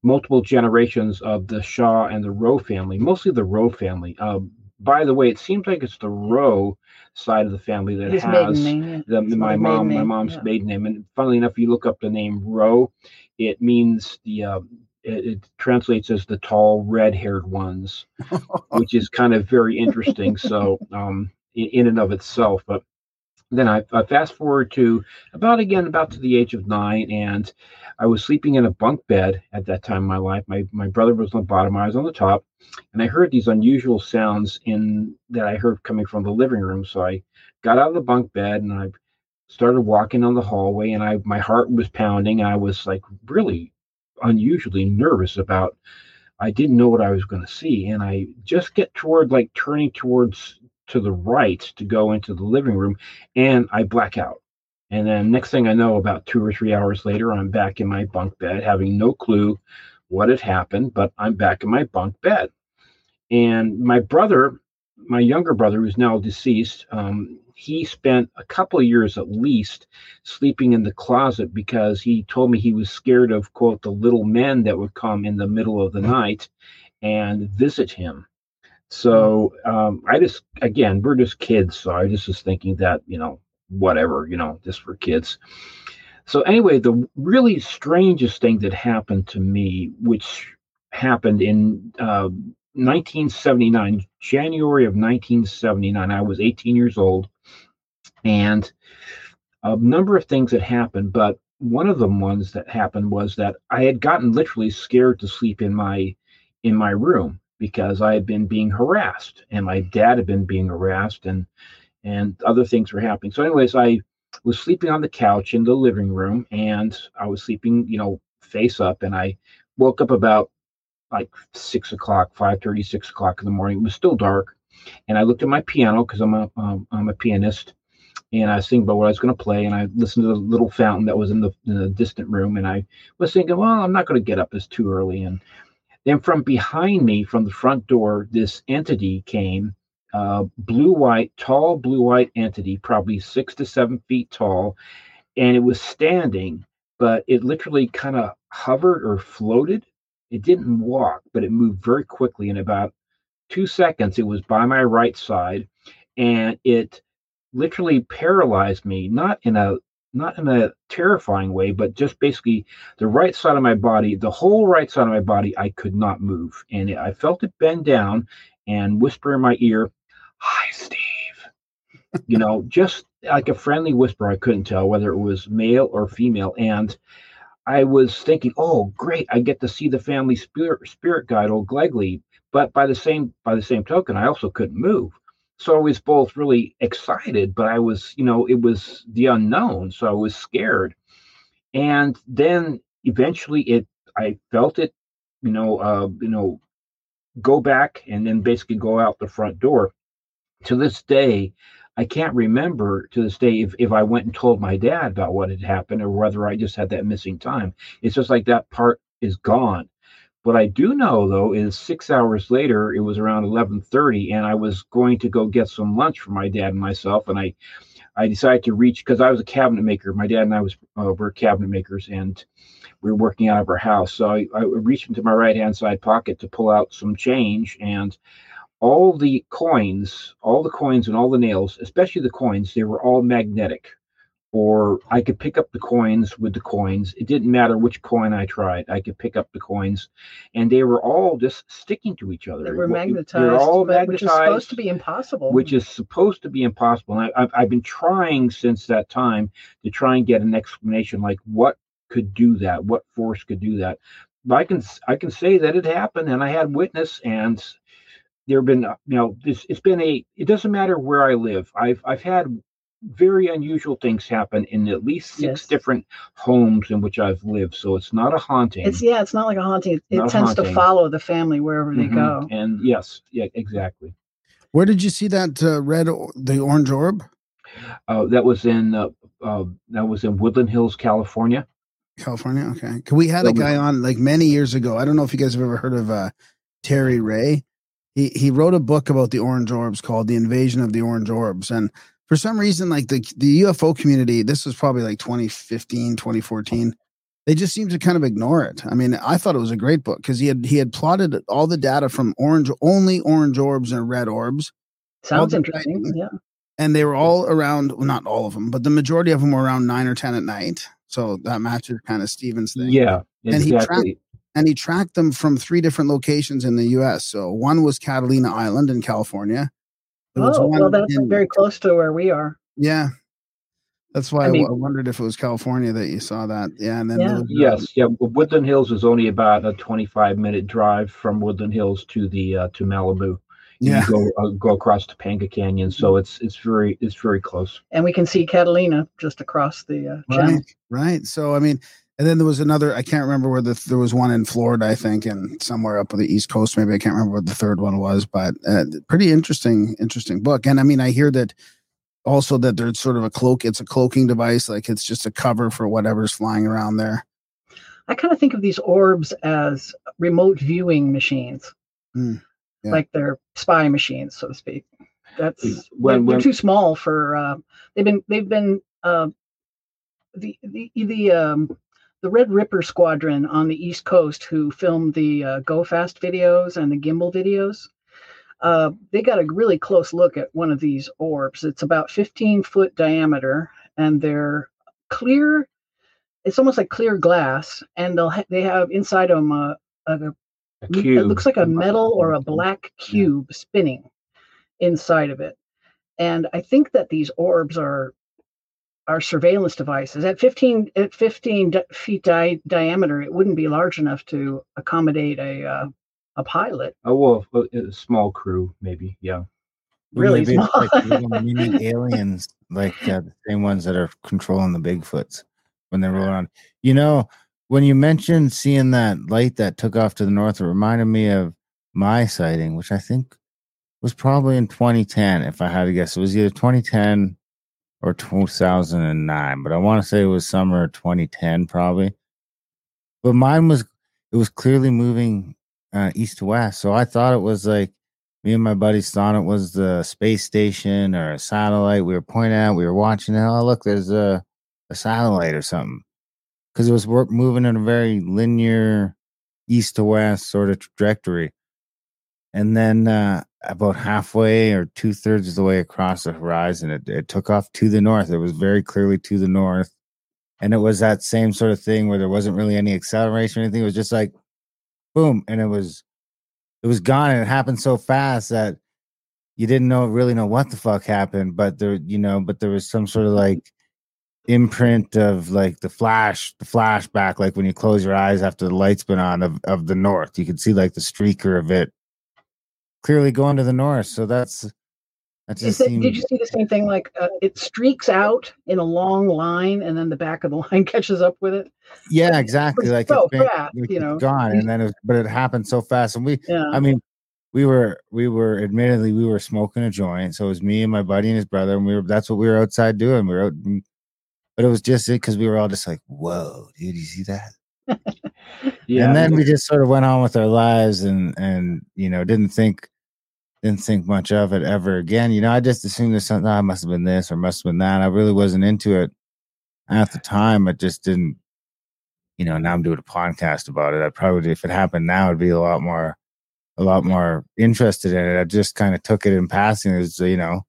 multiple generations of the Shaw and the Rowe family, mostly the Rowe family. Um, by the way, it seems like it's the Rowe side of the family that his has maiden name. the, It's my maiden mom, my name, mom's yeah. maiden name. And funnily enough, you look up the name Rowe, it means the uh, it, it translates as the tall red-haired ones, which is kind of very interesting. so um, in, in and of itself, but then I, I fast forward to about again about to the age of nine, and I was sleeping in a bunk bed at that time in my life. My my brother was on the bottom, I was on the top, and I heard these unusual sounds in that I heard coming from the living room. So I got out of the bunk bed and I started walking on the hallway, and I my heart was pounding. I was like really unusually nervous about. I didn't know what I was going to see, and I just get toward like turning towards to the right to go into the living room and I black out. And then next thing I know, about two or three hours later, I'm back in my bunk bed, having no clue what had happened, but I'm back in my bunk bed. And my brother, my younger brother, who's now deceased, um, he spent a couple of years at least sleeping in the closet because he told me he was scared of, quote, the little men that would come in the middle of the night and visit him. So um, I just, again, we're just kids. So I just was thinking that, you know, whatever, you know, just for kids. So anyway, the really strangest thing that happened to me, which happened in uh, 1979, January of 1979, I was 18 years old, and a number of things that happened, but one of the ones that happened was that I had gotten literally scared to sleep in my in my room because I had been being harassed and my dad had been being harassed and and other things were happening. So, anyways, I was sleeping on the couch in the living room and I was sleeping, you know, face up and I woke up about like six o'clock, five thirty, six o'clock in the morning. It was still dark. And I looked at my piano because I'm a um, I'm a pianist and I was thinking about what I was going to play, and I listened to the little fountain that was in the, in the distant room, and I was thinking, well, I'm not going to get up. It's too early, and then from behind me, from the front door, this entity came, uh, blue white, tall blue white entity, probably six to seven feet tall, and it was standing, but it literally kind of hovered or floated. It didn't walk, but it moved very quickly. In about two seconds, it was by my right side, and it literally paralyzed me, not in a not in a terrifying way, but just basically the right side of my body, the whole right side of my body, I could not move. And I felt it bend down and whisper in my ear, Hi, Steve. you know, just like a friendly whisper. I couldn't tell whether it was male or female. And I was thinking, oh, great, I get to see the family spirit spirit guide, old Glegley. But by the same by the same token, I also couldn't move so I was both really excited, but I was, you know, it was the unknown, so I was scared. And then eventually, it, I felt it, you know, uh, you know, go back and then basically go out the front door. To this day, I can't remember to this day if, if I went and told my dad about what had happened or whether I just had that missing time. It's just like that part is gone. What I do know though is six hours later, it was around eleven thirty, and I was going to go get some lunch for my dad and myself, and I, I decided to reach because I was a cabinet maker. My dad and I was uh, were cabinet makers, and we were working out of our house. So I, I reached into my right hand side pocket to pull out some change, and all the coins, all the coins, and all the nails, especially the coins, they were all magnetic or I could pick up the coins with the coins. It didn't matter which coin I tried. I could pick up the coins, and they were all just sticking to each other. They were magnetized. They're all magnetized, which is supposed to be impossible. Which is supposed to be impossible. And I, I've, I've been trying since that time to try and get an explanation, like what could do that, what force could do that. But I can I can say that it happened, and I had witness, and there have been uh, you know this. It's been a. It doesn't matter where I live. I've I've had very unusual things happen in at least six yes. different homes in which I've lived. So it's not a haunting. It's yeah, it's not like a haunting. It, it tends haunting. to follow the family wherever mm-hmm. they go. And yes, yeah, exactly. Where did you see that uh, red, the orange orb? Uh, that was in uh, uh, that was in Woodland Hills, California. California, okay. We had a guy on like many years ago. I don't know if you guys have ever heard of uh, Terry Ray. He he wrote a book about the orange orbs called "The Invasion of the Orange Orbs," and for some reason, like the the UFO community, this was probably like 2015, 2014. They just seem to kind of ignore it. I mean, I thought it was a great book because he had he had plotted all the data from orange only orange orbs and red orbs. Sounds interesting. yeah. And they were all around, well, not all of them, but the majority of them were around nine or ten at night. So that matches kind of Stevens thing. Yeah, exactly. and he tracked and he tracked them from three different locations in the U.S. So one was Catalina Island in California. Oh, well, that's in, very close to where we are. Yeah. That's why I, I mean- w- I wondered if it was California that you saw that. Yeah, and then Yeah. there was, uh, Yes, yeah. Wo- Woodland Hills is only about a 25 minute drive from Woodland Hills to the uh, to Malibu. yeah, You go uh, go across Topanga Canyon, so it's it's very it's very close. And we can see Catalina just across the uh, channel. right, right. So I mean, and then there was another. I can't remember where the there was one in Florida, I think, and somewhere up on the East Coast. Maybe I can't remember what the third one was, but uh, pretty interesting, interesting book. And I mean, I hear that also that there's sort of a cloak. It's a cloaking device, like it's just a cover for whatever's flying around there. I kind of think of these orbs as remote viewing machines, Hmm, yeah. like they're spy machines, so to speak. That's When- they're, they're when- too small for. Uh, they've been they've been uh, the the the um, the Red Ripper Squadron on the East Coast who filmed the uh, Go Fast videos and the gimbal videos. Uh, they got a really close look at one of these orbs. It's about 15 foot diameter, and they're clear. It's almost like clear glass, and they'll ha- they have inside them a, a, A it looks like a metal or a black cube spinning inside of it. And I think that these orbs are are surveillance devices. At 15 at 15 feet di- diameter, it wouldn't be large enough to accommodate a uh, a pilot. Oh well, a a small crew maybe. Yeah. Really Maybe small. like little mini aliens, like uh, the same ones that are controlling the Bigfoots when they roll around. You know, when you mentioned seeing that light that took off to the north, it reminded me of my sighting, which I think was probably in 2010. If I had to guess, it was either 2010 or 2009, but I want to say it was summer 2010, probably. But mine was it was clearly moving uh, east to west, so I thought it was like me and my buddies thought it was the space station or a satellite. We were pointing out, we were watching it. Oh, look, there's a, a satellite or something. Because it was moving in a very linear east to west sort of trajectory. And then uh, about halfway or two thirds of the way across the horizon, it, it took off to the north. It was very clearly to the north. And it was that same sort of thing where there wasn't really any acceleration or anything. It was just like boom. And it was it was gone and it happened so fast that you didn't know really know what the fuck happened but there you know but there was some sort of like imprint of like the flash the flashback like when you close your eyes after the light's been on of, of the north you could see like the streaker of it clearly going to the north so that's that Is just it, seemed did you see the same thing? Like uh, it streaks out in a long line, and then the back of the line catches up with it. yeah exactly like so it's been- fast, you know. gone and then it was, but it happened so fast and we Yeah. I mean, we were we were admittedly we were smoking a joint. So it was me and my buddy and his brother, and we were that's what we were outside doing. We were out, but it was just it because we were all just like, "Whoa, dude, you see that?" Yeah. and then we just sort of went on with our lives, and and you know didn't think didn't think much of it ever again. You know, I just assumed there's something. Oh, I must have been this or must have been that. I really wasn't into it at the time. I just didn't. You know, now I'm doing a podcast about it. I probably, if it happened now, it'd be a lot more a lot more interested in it. I just kind of took it in passing as you know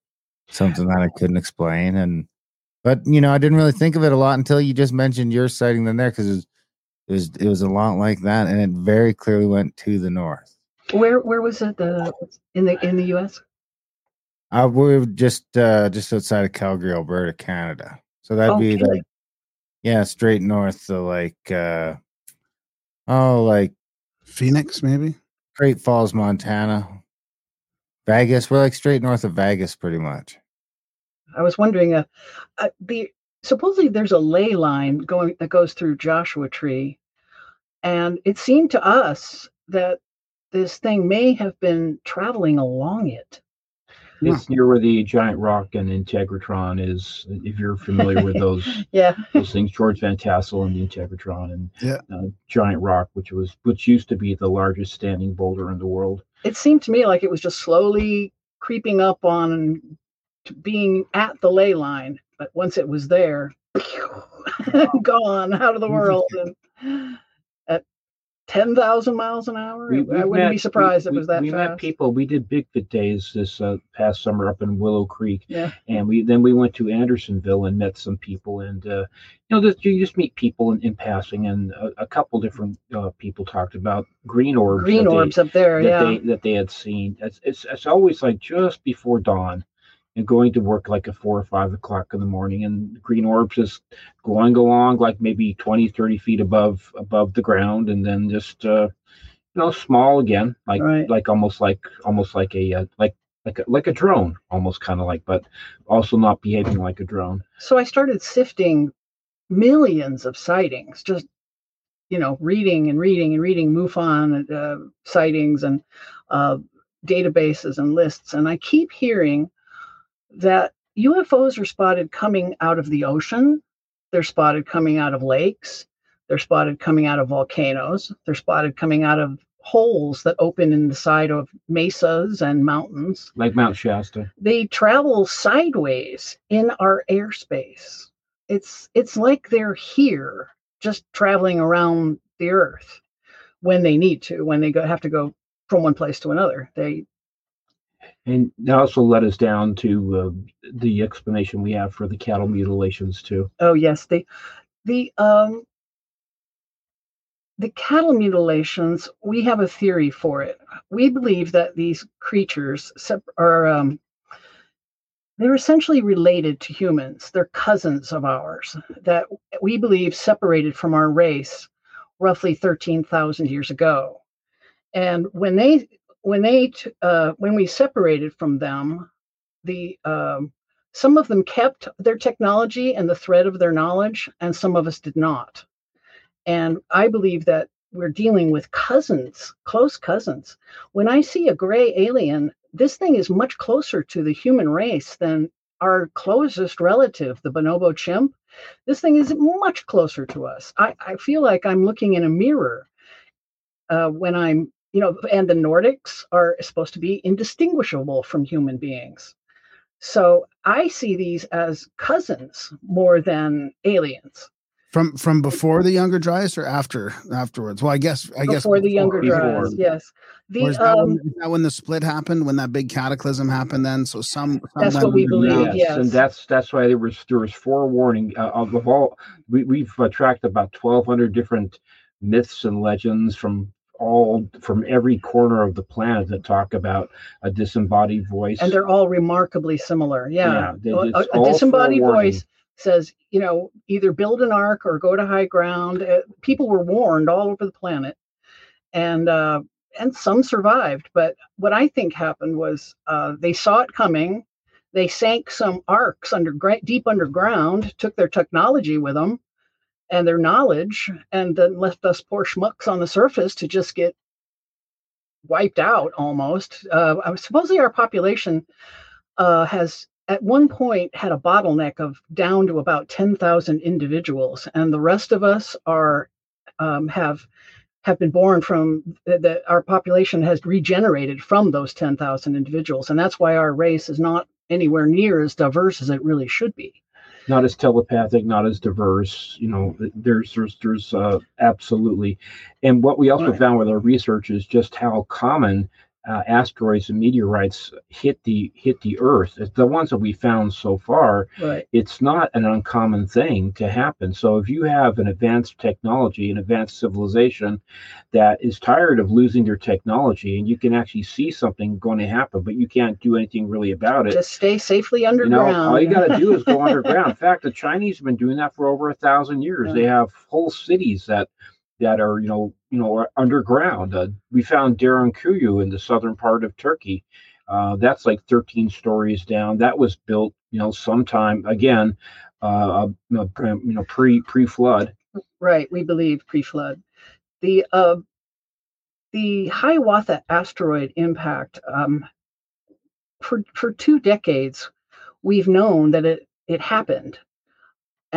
something that I couldn't explain, and but you know I didn't really think of it a lot until you just mentioned your sighting them there because it was, it was it was a lot like that, and it very clearly went to the north. Where where was it? The in the in the U.S. Uh, we're just uh, just outside of Calgary, Alberta, Canada. So that'd be like yeah, straight north to like uh oh like Phoenix, maybe. Great Falls, Montana. Vegas. We're like straight north of Vegas, pretty much. I was wondering, uh, uh, the supposedly there's a ley line going that goes through Joshua Tree, and it seemed to us that this thing may have been traveling along it. it's near where the giant rock and Integratron is. If you're familiar with those Yeah, those things, George Van Tassel and the Integratron and Yeah. uh, Giant Rock, which was which used to be the largest standing boulder in the world. it seemed to me like it was just slowly creeping up on to being at the ley line, but once it was there, gone out of the world and at ten thousand miles an hour. We- I wouldn't met- be surprised we, if it was that we fast. met people. We did Bigfoot days this uh, past summer up in Willow Creek, Yeah. and we then we went to Andersonville and met some people, and uh, you know, just, you just meet people in, in passing, and a, a couple different uh, people talked about green orbs. Green that they- orbs up there, that yeah. they that they had seen. It's, it's it's always like just before dawn, and going to work like at four or five o'clock in the morning and green orbs just going along like maybe 20 30 feet above above the ground and then just uh you know small again like Right. like almost like almost like a uh, like like a, like a drone almost kind of like but also not behaving like a drone So I started sifting millions of sightings, just you know, reading and reading and reading MUFON uh, sightings and uh, databases and lists, and I keep hearing that UFOs are spotted coming out of the ocean. They're spotted coming out of lakes. They're spotted coming out of volcanoes. They're spotted coming out of holes that open in the side of mesas and mountains like mount shasta they travel sideways in our airspace. It's it's like they're here, just traveling around the earth when they need to, when they go have to go from one place to another. They and that also led us down to uh, the explanation we have for the cattle mutilations too oh yes, the the um the cattle mutilations, we have a theory for it. We believe that these creatures are um, they're essentially related to humans. They're cousins of ours that we believe separated from our race roughly 13,000 years ago. And when they when they uh, when we separated from them, the um, some of them kept their technology and the thread of their knowledge, and some of us did not. And I believe that we're dealing with cousins, close cousins. When I see a gray alien, this thing is much closer to the human race than our closest relative, the bonobo chimp. This thing is much closer to us. I, I feel like I'm looking in a mirror uh, when I'm, you know, and the Nordics are supposed to be indistinguishable from human beings. So I see these as cousins more than aliens. From from before the Younger Dryas or after afterwards? Well, I guess I guess before the younger dryas, yes. The Or is that, um, when, is that when the split happened? When that big cataclysm happened? Then so some. some That's what we believe, yes. and that's that's why there was there was forewarning uh, of, of all we, we've uh, tracked about 1200 different myths and legends from all from every corner of the planet that talk about a disembodied voice and they're all remarkably similar. Yeah, Yeah, A- a, disembodied voice says, you know, either build an ark or go to high ground. Uh, people were warned all over the planet, and uh, and some survived. But what I think happened was uh, they saw it coming. They sank some arks under deep underground, took their technology with them and their knowledge, and then left us poor schmucks on the surface to just get wiped out almost. Uh, supposedly, our population uh, has at one point had a bottleneck of down to about 10,000 individuals, and the rest of us are um, have have been born from the, our population has regenerated from those 10,000 individuals, and that's why our race is not anywhere near as diverse as it really should be. Not as telepathic, not as diverse. You know, there's there's there's uh, absolutely, and what we also Right. found with our research is just how common uh, asteroids and meteorites hit the hit the Earth. The ones that we found so far, Right. it's not an uncommon thing to happen. So if you have an advanced technology, an advanced civilization that is tired of losing their technology, and you can actually see something going to happen, but you can't do anything really about it. Just stay safely You know, underground. all you got to do is go underground. In fact, the Chinese have been doing that for over a thousand years. Yeah. They have whole cities that that are you know you know underground. Uh, we found Derinkuyu in the southern part of Turkey. Uh, that's like 13 stories down. That was built you know sometime again, uh, you know, pre- you know pre pre flood. Right, we believe pre-flood. The uh, the Hiawatha asteroid impact. Um, for for two decades, we've known that it it happened,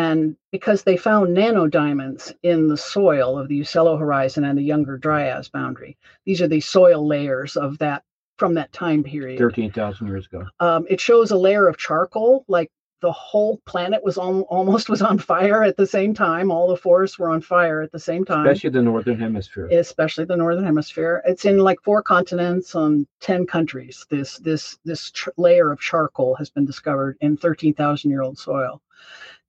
and because they found nanodiamonds in the soil of the Usselo Horizon and the Younger Dryas boundary. These are the soil layers of that from that time period. 13,000 years ago. Um, it shows a layer of charcoal, like the whole planet was on, almost was on fire at the same time. All the forests were on fire at the same time, Especially the northern hemisphere. especially the northern hemisphere. It's in like four continents on ten countries. This this this layer of charcoal has been discovered in thirteen thousand year old soil,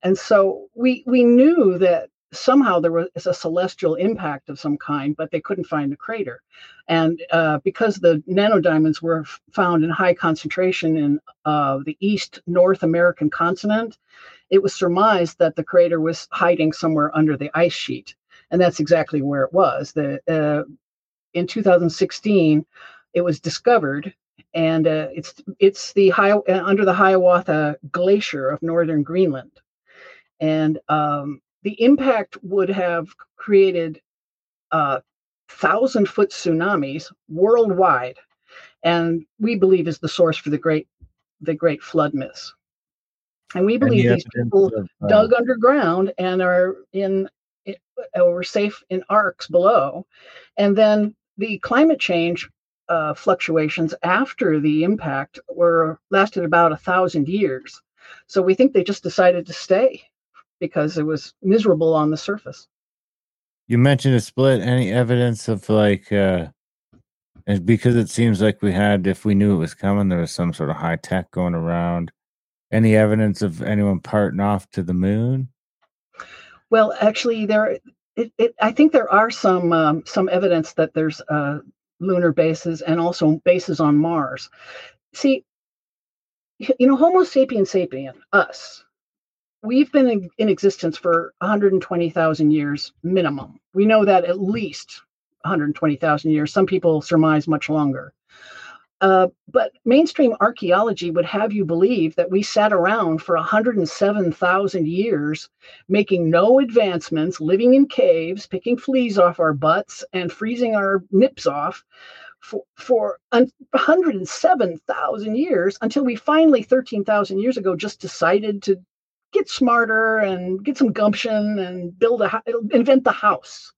and so we we knew that somehow there was a celestial impact of some kind, but they couldn't find the crater. And uh, because the nanodiamonds were found in high concentration in uh, the East North American continent, it was surmised that the crater was hiding somewhere under the ice sheet. And that's exactly where it was. The, uh, in 2016, it was discovered and uh, it's it's the high uh, under the Hiawatha Glacier of northern Greenland, and um, the impact would have created uh, thousand foot tsunamis worldwide, and we believe is the source for the great the great flood myths. And we believe Any these people of, uh, dug underground and are in were safe in arks below, and then the climate change uh, fluctuations after the impact were lasted about a thousand years. So we think they just decided to stay because it was miserable on the surface. You mentioned a split. Any evidence of like, uh, and because it seems like we had, if we knew it was coming, there was some sort of high tech going around. Any evidence of anyone parting off to the moon? Well, actually, there. It, it, I think there are some um, some evidence that there's uh, lunar bases and also bases on Mars. See, you know, Homo sapien sapien, us, we've been in, in existence for 120,000 years minimum. We know that at least 120,000 years. Some people surmise much longer. Uh, but mainstream archaeology would have you believe that we sat around for 107,000 years making no advancements, living in caves, picking fleas off our butts, and freezing our nips off for, for 107,000 years until we finally, 13,000 years ago, just decided to get smarter and get some gumption and build a invent the house.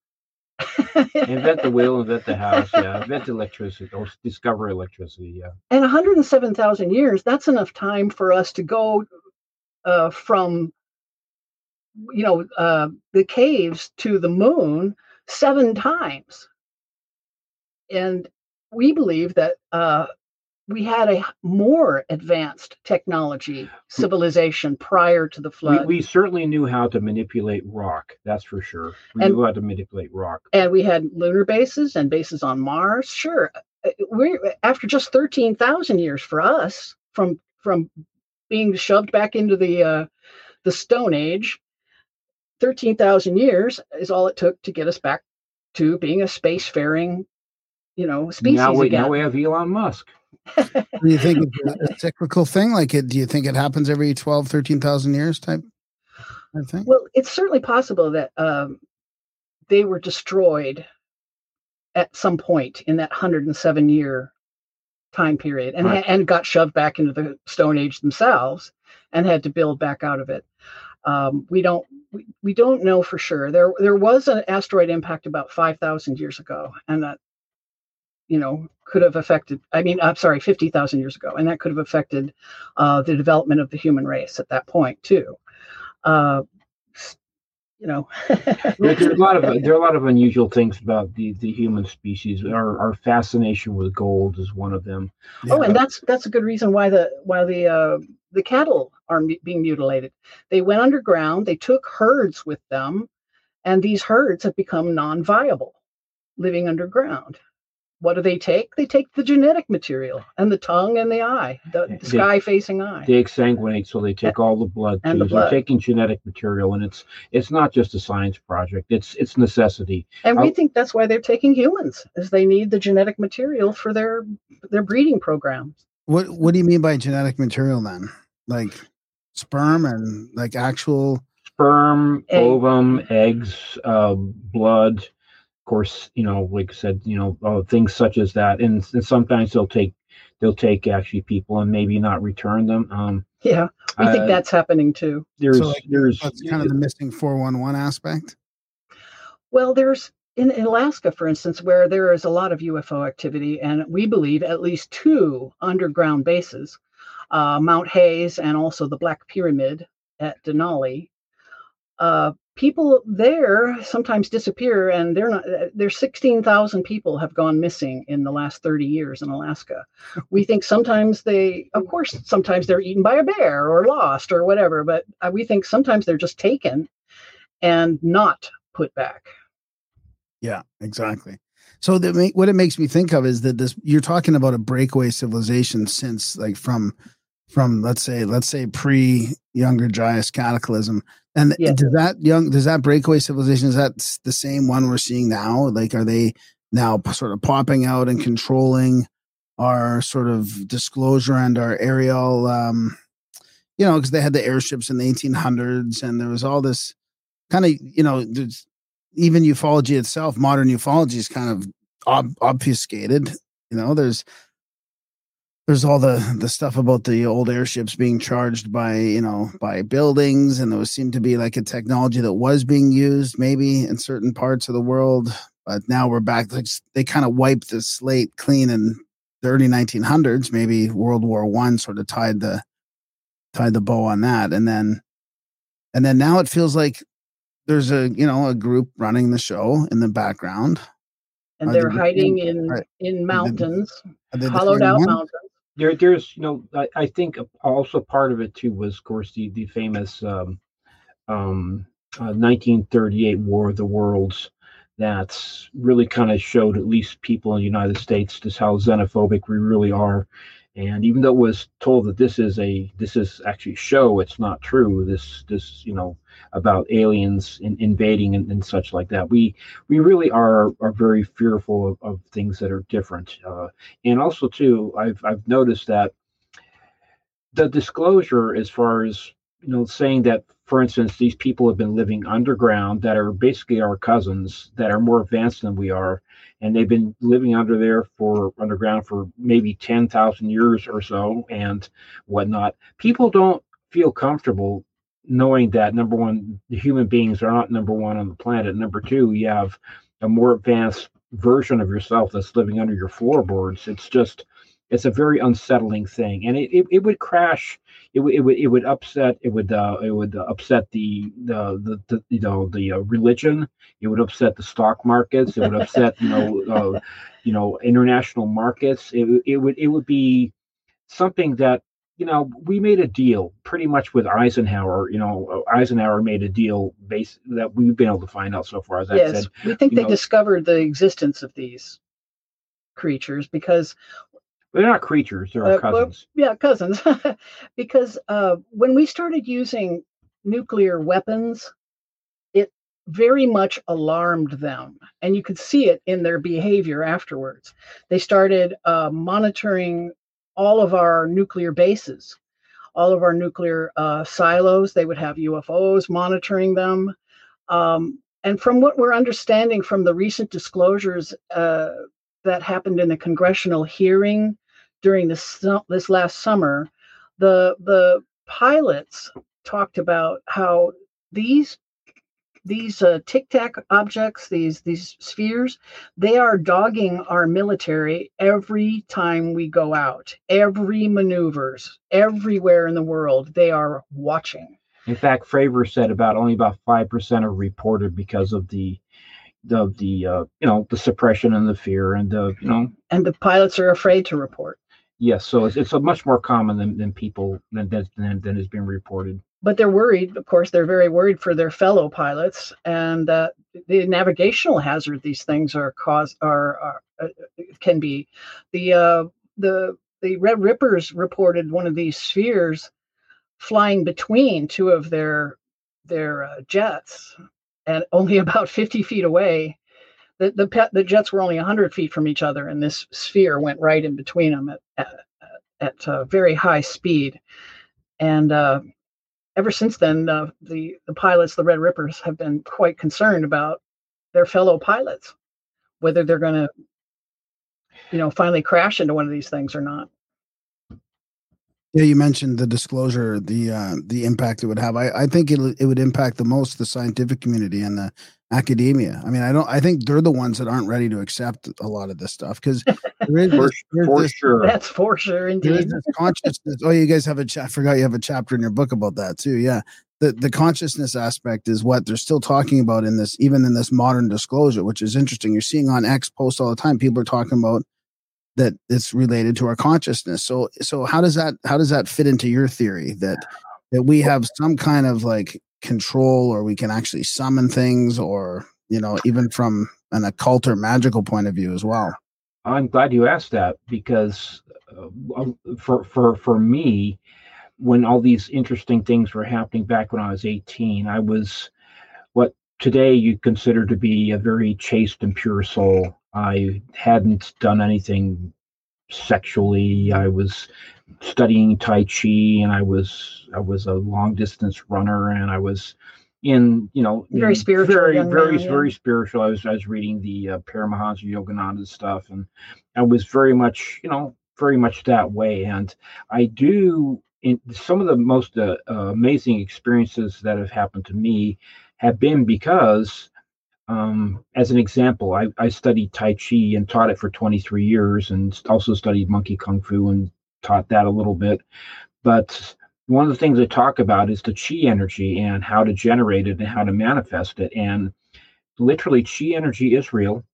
invent the wheel, invent the house, yeah, invent electricity, or discover electricity, yeah. and 107,000 years, that's enough time for us to go uh, from, you know, uh, the caves to the moon seven times. And we believe that uh, we had a more advanced technology civilization prior to the flood. we certainly knew how to manipulate rock, that's for sure. We And- knew how to manipulate rock. and we had lunar bases and bases on Mars. Sure, uh, we're after just thirteen thousand years for us from from being shoved back into the uh, the Stone Age. Thirteen thousand years is all it took to get us back to being a spacefaring, you know, species now we again. now we have Elon Musk. Do you think it's a, cyclical thing? Like, it, do you think it happens every 12, 13,000 years type, type thing? Well, it's certainly possible that um, they were destroyed at some point in that 107 year time period and, Right. and got shoved back into the Stone Age themselves and had to build back out of it. Um, we don't we, we don't know for sure. There there was an asteroid impact about 5,000 years ago, and that you know could have affected. I mean, I'm sorry, 50,000 years ago, and that could have affected uh, the development of the human race at that point too. Uh, you know, There, are a lot of there are a lot of unusual things about the, the human species. Our our fascination with gold is one of them. Oh, and that's that's a good reason why the why the uh, the cattle are mu- being mutilated. They went underground. They took herds with them, and these herds have become non-viable, living underground. What do they take? They take the genetic material and the tongue and the eye, the, the sky-facing eye. They exsanguinate, so they take all the blood And too. the They're blood. taking genetic material, and it's it's not just a science project. It's it's necessity. And we I'll- think that's why they're taking humans, is they need the genetic material for their their breeding programs. What What do you mean by genetic material then? Like sperm and like actual. Sperm, Egg. ovum, eggs, uh, blood. Of course, you know, like I said, you know, uh, things such as that, and, and sometimes they'll take they'll take actually people and maybe not return them. Um, Yeah, we think uh, that's happening too. there's So, like, there's That's kind of the missing four one one aspect. Well, there's in, in Alaska, for instance, where there is a lot of UFO activity, and we believe at least two underground bases, uh, Mount Hayes and also the Black Pyramid at Denali. Uh, people there sometimes disappear, and they're not. There's 16,000 people have gone missing in the last 30 years in Alaska. We think sometimes they, of course, sometimes they're eaten by a bear or lost or whatever, but uh, we think sometimes they're just taken and not put back. Yeah, exactly. So that what it makes me think of is that this you're talking about a breakaway civilization since like from from let's say let's say pre younger Dryas cataclysm. And Yeah. does that young does that breakaway civilization is that the same one we're seeing now? Like are they now sort of popping out and controlling our sort of disclosure and our aerial um you know because they had the airships in the 1800s and there was all this kind of you know there's even ufology itself modern ufology is kind of ob- obfuscated you know there's there's all the the stuff about the old airships being charged by you know by buildings and those seemed to be like a technology that was being used maybe in certain parts of the world but now we're back like they kind of wiped the slate clean in the early 1900s maybe world war one sort of tied the tied the bow on that and then and then now it feels like there's a you know a group running the show in the background And they're they hiding in in mountains, hollowed out mountains. There there's you know I, I think also part of it too was of course the the famous um um uh, 1938 war of the worlds that's really kind of showed at least people in the united states just how xenophobic we really are and even though it was told that this is a this is actually show it's not true. This this you know about aliens in, invading and, and such like that. We we really are are very fearful of, of things that are different. Uh, and also too i've i've noticed that the disclosure as far as you know saying that for instance these people have been living underground that are basically our cousins that are more advanced than we are and they've been living under there for underground for maybe 10,000 years or so and whatnot. People don't feel comfortable knowing that number one the human beings are not number one on the planet. Number two you have a more advanced version of yourself that's living under your floorboards. It's just it's a very unsettling thing. And it, it, it would crash. It, would- it would it would upset it would uh, it would upset the the, the, the you know the uh, religion. It would upset the stock markets. It would upset you know uh, you know international markets. It, would- it would it would be something that you know we made a deal pretty much with Eisenhower. You know Eisenhower made a deal base that we've been able to find out so far as I yes, said we think they know- discovered the existence of these creatures because they're not creatures they're our Uh, well, cousins. yeah cousins. Because uh, when we started using nuclear weapons it very much alarmed them and you could see it in their behavior afterwards. They started uh, monitoring all of our nuclear bases all of our nuclear uh, silos. They would have ufos monitoring them. Um, and from what we're understanding from the recent disclosures uh, that happened in the congressional hearing during this this last summer, the the pilots talked about how these these uh, tic tac objects, these these spheres, they are dogging our military every time we go out. Every maneuvers, everywhere in the world, they are watching. In fact, Fravor said about only about five percent are reported because of the the the uh, you know the suppression and the fear and the you know And the pilots are afraid to report. Yes. So it's, it's much more common than, than people than, than than has been reported. but they're worried. Of course, they're very worried for their fellow pilots and uh, the navigational hazard these things are cause are, are uh, can be. The uh, the the Red Rippers reported one of these spheres flying between two of their their uh, jets, and only about fifty feet away. The the the jets were only hundred feet from each other, and this sphere went right in between them at at, at uh, very high speed, and. Uh, ever since then, uh, the the pilots, the Red Rippers, have been quite concerned about their fellow pilots, whether they're going to, you know, finally crash into one of these things or not. Yeah, you mentioned the disclosure, the uh, the impact it would have. I, I think it it would impact the most the scientific community and the academia. I mean, I don't. I think they're the ones that aren't ready to accept a lot of this stuff because there is For, this, for this- sure. That's for sure, indeed. this consciousness. Oh, you guys have a. Cha- I forgot you have a chapter in your book about that too. Yeah, the the consciousness aspect is what they're still talking about in this, even in this modern disclosure, which is interesting. You're seeing on X posts all the time. People are talking about that it's related to our consciousness. So, so how does that how does that fit into your theory that that we have some kind of like control or we can actually summon things or you know even from an occult or magical point of view as well I'm glad you asked that because uh, um, for for for me, when all these interesting things were happening back when I was 18, I was what today you consider to be a very chaste and pure soul. I hadn't done anything sexually. I was studying Tai Chi, and I was I was a long distance runner, and I was in you know Very in spiritual very very man, yeah. very spiritual. I was I was reading the uh, Paramahansa Yogananda stuff, and I was very much you know very much that way. And I do in some of the most uh, uh, amazing experiences that have happened to me have been because um, as an example, I, I studied Tai Chi and taught it for 23 years and also studied Monkey Kung Fu and taught that a little bit. But one of the things I talk about is the Chi energy and how to generate it and how to manifest it. And literally, Chi energy is real.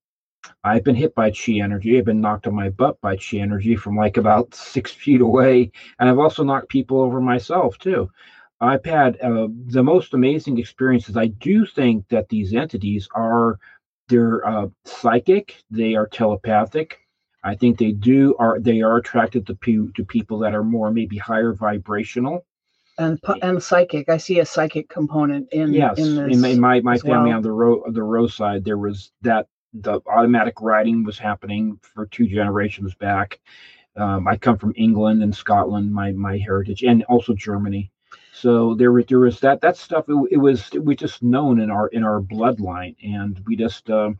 I've been hit by Chi energy. I've been knocked on my butt by Chi energy from like about six feet away. And I've also knocked people over myself too. I've had uh, the most amazing experiences. I do think that these entities are they're uh, psychic, they are telepathic. I think they do are they are attracted to pe- to people that are more maybe higher vibrational. and and psychic. I see a psychic component in yes, in this. in, my- my my family well. on the row the row side, there was that the automatic writing was happening for two generations back. Um, I come from England and Scotland, my my heritage, and also Germany. So there was there was that that stuff. It, it was it was just known in our in our bloodline, and we just uh,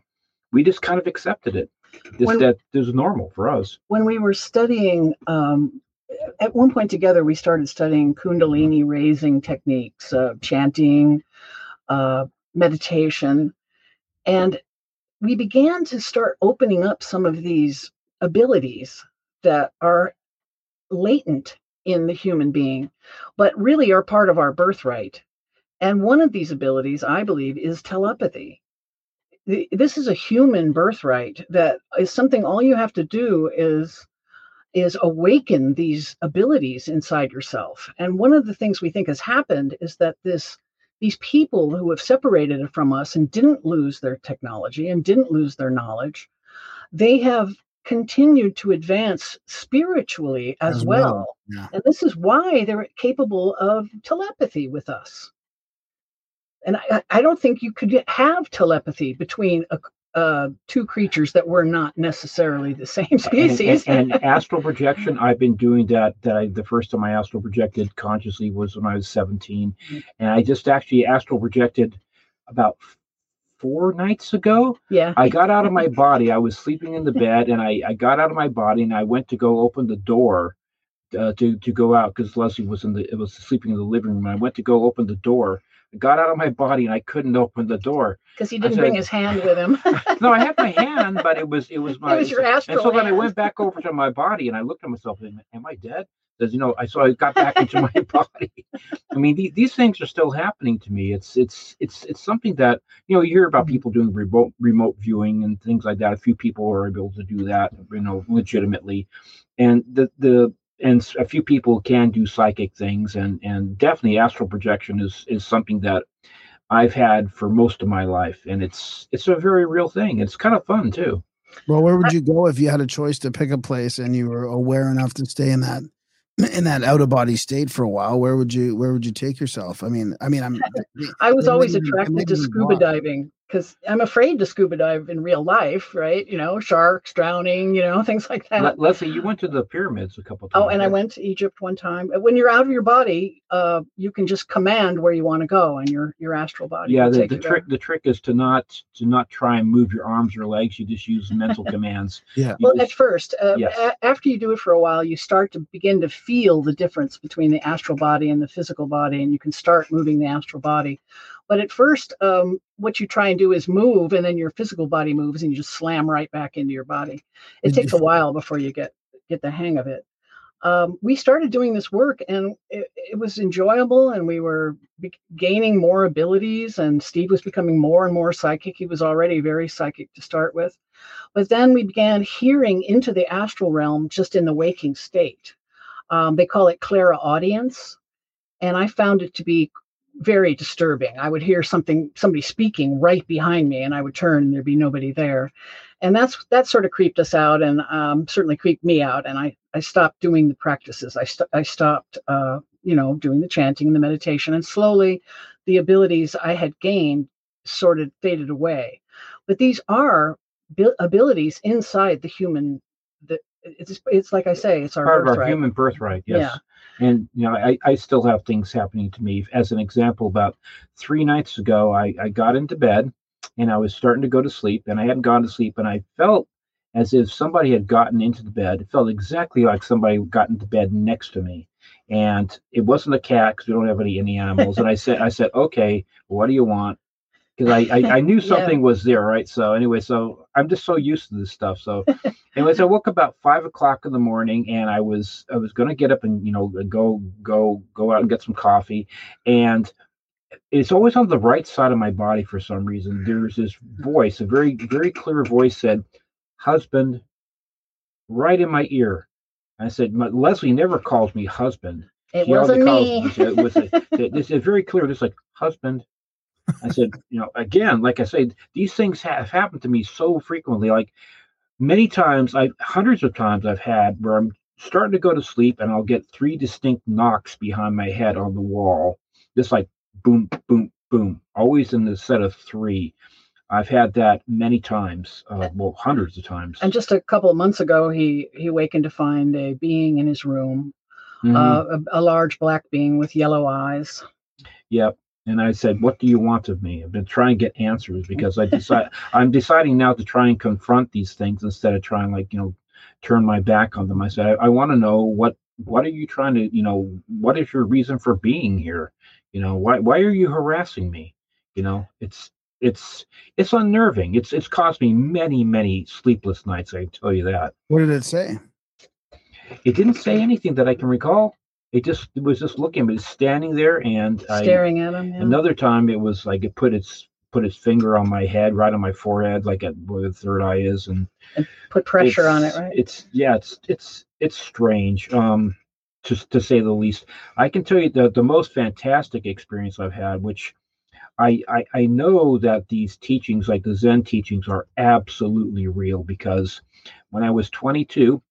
we just kind of accepted it. Just When- that this is normal for us. when we were studying um, at one point together we started studying kundalini raising techniques uh, chanting uh, meditation and we began to start opening up some of these abilities that are latent in the human being but really are part of our birthright. And one of these abilities i believe is telepathy. This is a human birthright that is something all you have to do is is awaken these abilities inside yourself. And one of the things we think has happened is that this these people who have separated from us and didn't lose their technology and didn't lose their knowledge they have continued to advance spiritually as, As well, well, yeah. and this is why they're capable of telepathy with us and I, I don't think you could have telepathy between a, uh, two creatures that were not necessarily the same And, species. and, and astral projection, I've been doing that. That I the first time I astral projected consciously was when I was 17, and I just actually astral projected about four nights ago. yeah, I got out of my body. I was sleeping in the bed, and I, I got out of my body, and I went to go open the door uh, to to go out because Leslie was in the it was sleeping in the living room. And I went to go open the door. I got out of my body, and I couldn't open the door. because he didn't said- bring his hand with him. No, I had my hand, but it was it was my. it was your and astral so then I went back over to my body, and I looked at myself. and Am I dead? Because you know, I so I got back into my body. I mean, these, these things are still happening to me. It's it's it's it's something that you know you hear about mm-hmm. people doing remote remote viewing and things like that. A few people are able to do that, you know, legitimately, and the the and a few people can do psychic things, and and definitely astral projection is is something that I've had for most of my life, and it's it's a very real thing. It's kind of fun too. Well, where would you go if you had a choice to pick a place and you were aware enough to stay in that in that out of body state for a while? Where would you where would you take yourself? I mean, I mean, I'm I was always might be- it might attracted to scuba diving because I'm afraid to scuba dive in real life, right? You know, sharks, drowning, you know, things like that. Le- Leslie, you went to the pyramids a couple times. Oh, and I went to Egypt one time. When you're out of your body, uh, you can just command where you want to go, and your your astral body. Yeah, the, the trick the trick is to not to not try and move your arms or legs. You just use mental commands. Yeah. You Well, just- at first, uh, Yes. a- after you do it for a while, you start to begin to feel the difference between the astral body and the physical body, and you can start moving the astral body. But at first, um, what you try and do is move, and then your physical body moves, and you just slam right back into your body. It takes a while before you get get the hang of it. Um, we started doing this work, and it, it was enjoyable, and we were be- gaining more abilities. And Steve was becoming more and more psychic. He was already very psychic to start with. But then we began hearing into the astral realm just in the waking state. Um, they call it clairaudience. And I found it to be very disturbing. I would hear something, somebody speaking right behind me, and I would turn, and there'd be nobody there. And that's that sort of creeped us out, and um, certainly creeped me out. And I I stopped doing the practices. I st- I stopped, uh, you know, doing the chanting and the meditation, and slowly, the abilities I had gained sort of faded away. But these are bi- abilities inside the human. It's it's like I say, it's our part of our human birthright. Yes. And you know, I, I still have things happening to me. As an example, about three nights ago, I, I got into bed and I was starting to go to sleep, and I hadn't gone to sleep, and I felt as if somebody had gotten into the bed. It felt exactly like somebody got into bed next to me. And it wasn't a cat because we don't have any any animals. and I said, I said, okay, what do you want? Because I, I, I knew Yeah. something was there, right? So anyway, so I'm just so used to this stuff. So anyways, I woke about five o'clock in the morning, and I was I was gonna get up and you know go go go out and get some coffee, and it's always on the right side of my body for some reason. There's this voice, a very very clear voice said, "Husband," right in my ear. I said, Leslie never calls me husband. It She wasn't calls me. It was a, this is very clear, just like husband. I said, you know, again, like I said, these things have happened to me so frequently. Like many times, I hundreds of times I've had where I'm starting to go to sleep and I'll get three distinct knocks behind my head on the wall, just like boom, boom, boom, always in the set of three. I've had that many times, uh, well, hundreds of times. And just a couple of months ago, he he wakened to find a being in his room, Mhm. uh, a, a large black being with yellow eyes. Yep. And I said, "What do you want of me?" I've been trying to get answers because I decide I'm deciding now to try and confront these things instead of trying like you know turn my back on them. I said, "I, I want to know what what are you trying to you know what is your reason for being here? You know why why are you harassing me? You know it's it's it's unnerving. It's it's caused me many many sleepless nights. I can tell you that. What did it say? It didn't say anything that I can recall. It just it was just looking, but it's standing there and I, Staring at him. yeah. Another time it was like it put its put its finger on my head, right on my forehead, like at where the third eye is, and Put pressure on it, right? It's yeah, it's it's it's strange, um, to to say the least. I can tell you the the most fantastic experience I've had, which I, I I know that these teachings, like the Zen teachings, are absolutely real because when I was 22,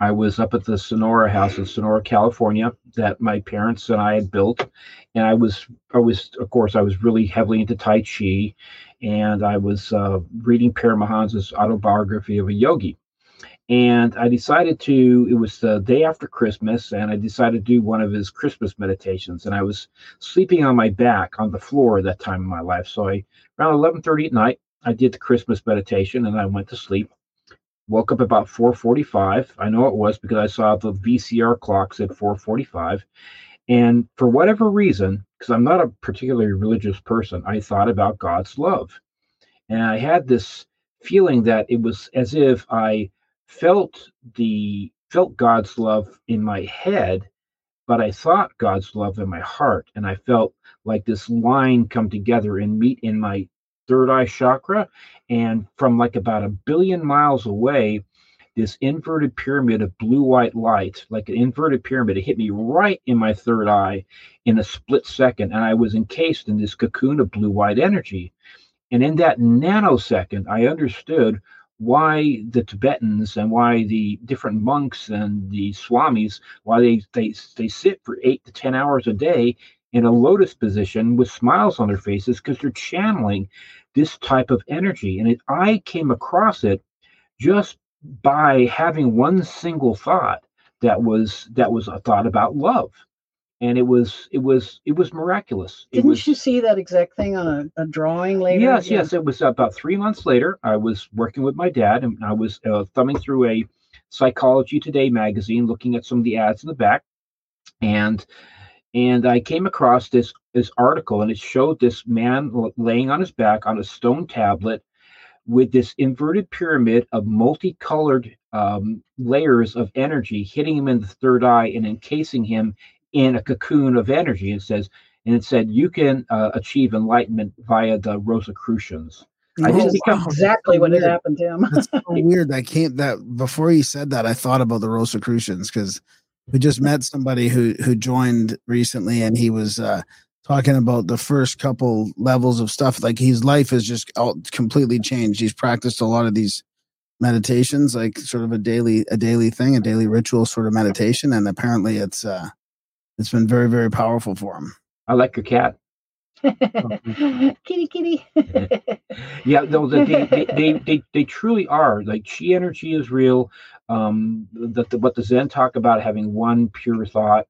I was up at the Sonora house in Sonora, California, that my parents and I had built, and I was I was of course I was really heavily into Tai Chi, and I was uh, reading Paramahansa's autobiography of a yogi, and I decided to. It was the day after Christmas, and I decided to do one of his Christmas meditations, and I was sleeping on my back on the floor at that time in my life. So I around eleven thirty at night, I did the Christmas meditation, and I went to sleep woke up about 4:45. I know it was because I saw the VCR clock said 4:45. And for whatever reason, because I'm not a particularly religious person, I thought about God's love. And I had this feeling that it was as if I felt the felt God's love in my head, but I thought God's love in my heart. And I felt like this line come together and meet in my third eye chakra and from like about a billion miles away this inverted pyramid of blue white light like an inverted pyramid it hit me right in my third eye in a split second and i was encased in this cocoon of blue white energy. And in that nanosecond i understood why the tibetans and why the different monks and the swamis why they they, they sit for eight to ten hours a day in a lotus position with smiles on their faces because they're channeling this type of energy. And it, I came across it just by having one single thought that was that was a thought about love. And it was it was it was miraculous. Didn't was, you see that exact thing on a, a drawing later? Yes, Yeah. yes. It was about three months later. I was working with my dad, and I was uh, thumbing through a Psychology Today magazine, looking at some of the ads in the back, and and I came across this this article, and it showed this man laying on his back on a stone tablet with this inverted pyramid of multicolored um, layers of energy hitting him in the third eye and encasing him in a cocoon of energy. It says, and it said, you can uh, achieve enlightenment via the Rosicrucians. I Oh, didn't become wow. exactly what had Weird. happened to him. That's so weird. I can't that before you said that, I thought about the Rosicrucians because we just met somebody who who joined recently and he was uh talking about the first couple levels of stuff. Like his life has just all completely changed. He's practiced a lot of these meditations, like sort of a daily a daily thing, a daily ritual sort of meditation, and apparently it's uh it's been very very powerful for him. I like your cat. kitty kitty. yeah, no, they, they, they, they, they truly are. Like chi energy is real. Um, the, the, what the Zen talk about having one pure thought.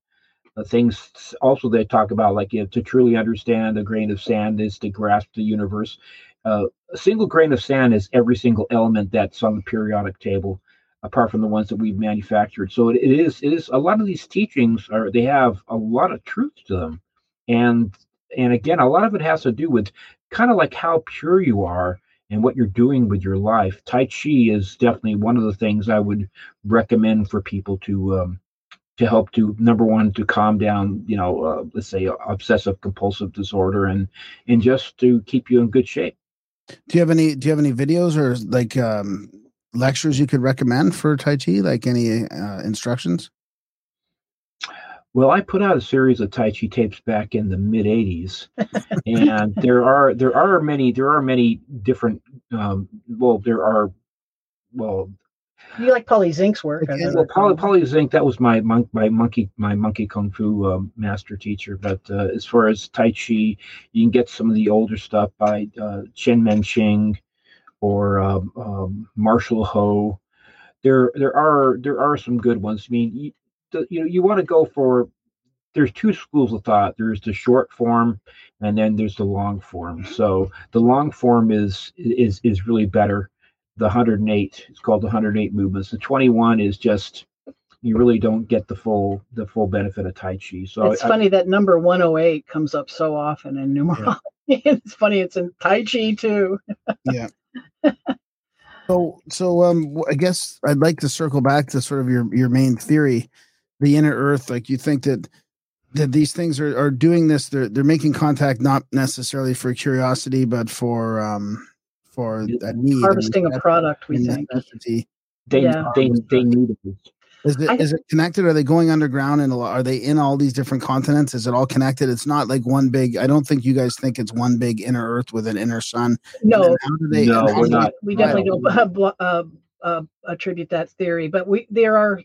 Things also they talk about like you know, to truly understand a grain of sand is to grasp the universe. Uh, a single grain of sand is every single element that's on the periodic table, apart from the ones that we've manufactured. So it, it is it is a lot of these teachings are they have a lot of truth to them, and and again, a lot of it has to do with kind of like how pure you are and what you're doing with your life. Tai Chi is definitely one of the things I would recommend for people to um, to help to number one to calm down, you know, uh, let's say obsessive compulsive disorder and and just to keep you in good shape. Do you have any Do you have any videos or like um, lectures you could recommend for Tai Chi? Like any uh, instructions? Well, I put out a series of Tai Chi tapes back in the mid '80s, and there are there are many there are many different. Um, well, there are well. You like Polly Zink's work? well, Polly, Polly Zink that was my monk my monkey my monkey kung fu um, master teacher. But uh, as far as Tai Chi, you can get some of the older stuff by uh, Cheng Man-ch'ing or um, um, Marshall Ho. There there are there are some good ones. I mean, you know you want to go for there's two schools of thought there's the short form and then there's the long form. So the long form is is is really better. The 108 it's called the 108 movements. The 21 is just you really don't get the full the full benefit of tai chi. So it's I, funny that number 108 comes up so often in numerology yeah. it's funny it's in tai chi too. Yeah. So so um i guess i'd like to circle back to sort of your your main theory the inner earth like you think that that these things are, are doing this they're they're making contact not necessarily for curiosity but for um for a need harvesting a product we think necessity. they yeah. they they need it is it is it connected? Are they going underground and are they in all these different continents? Is it all connected? It's not like one big. I don't think you guys think it's one big inner Earth with an inner sun. No, they, no, we're not. We definitely don't uh, uh, uh, attribute that theory, but we there are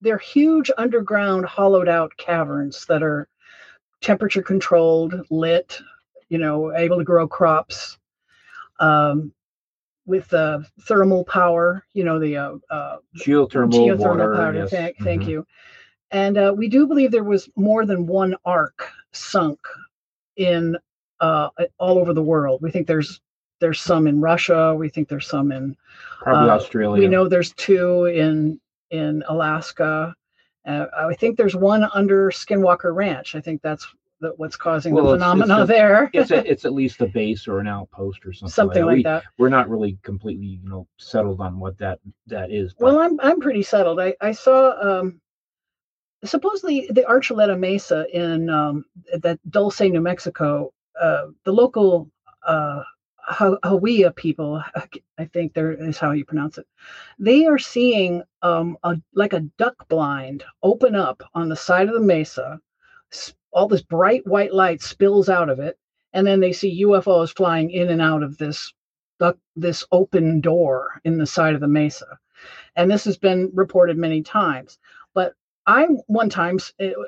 they're huge underground hollowed out caverns that are temperature controlled lit you know able to grow crops um, with uh, thermal power you know the uh, uh, geothermal, geothermal water, power yes. thank, thank mm-hmm. you. And uh, we do believe there was more than one ark sunk in uh, all over the world. We think there's there's some in russia. We think there's some in probably australia we know there's two in in Alaska. Uh, I think there's one under Skinwalker Ranch. I think that's the, what's causing well, the phenomena there. it's, a, it's at least a base or an outpost or something. Something like, like that. We, are not really completely, you know, settled on what that that is. But. Well, I'm I'm pretty settled. I I saw um, supposedly the Archuleta Mesa in um, that Dulce, New Mexico. Uh, the local uh, Hawiya people, I think there is how you pronounce it. They are seeing um, a like a duck blind open up on the side of the mesa. All this bright white light spills out of it, and then they see UFOs flying in and out of this duck, this open door in the side of the mesa. And this has been reported many times. But I one time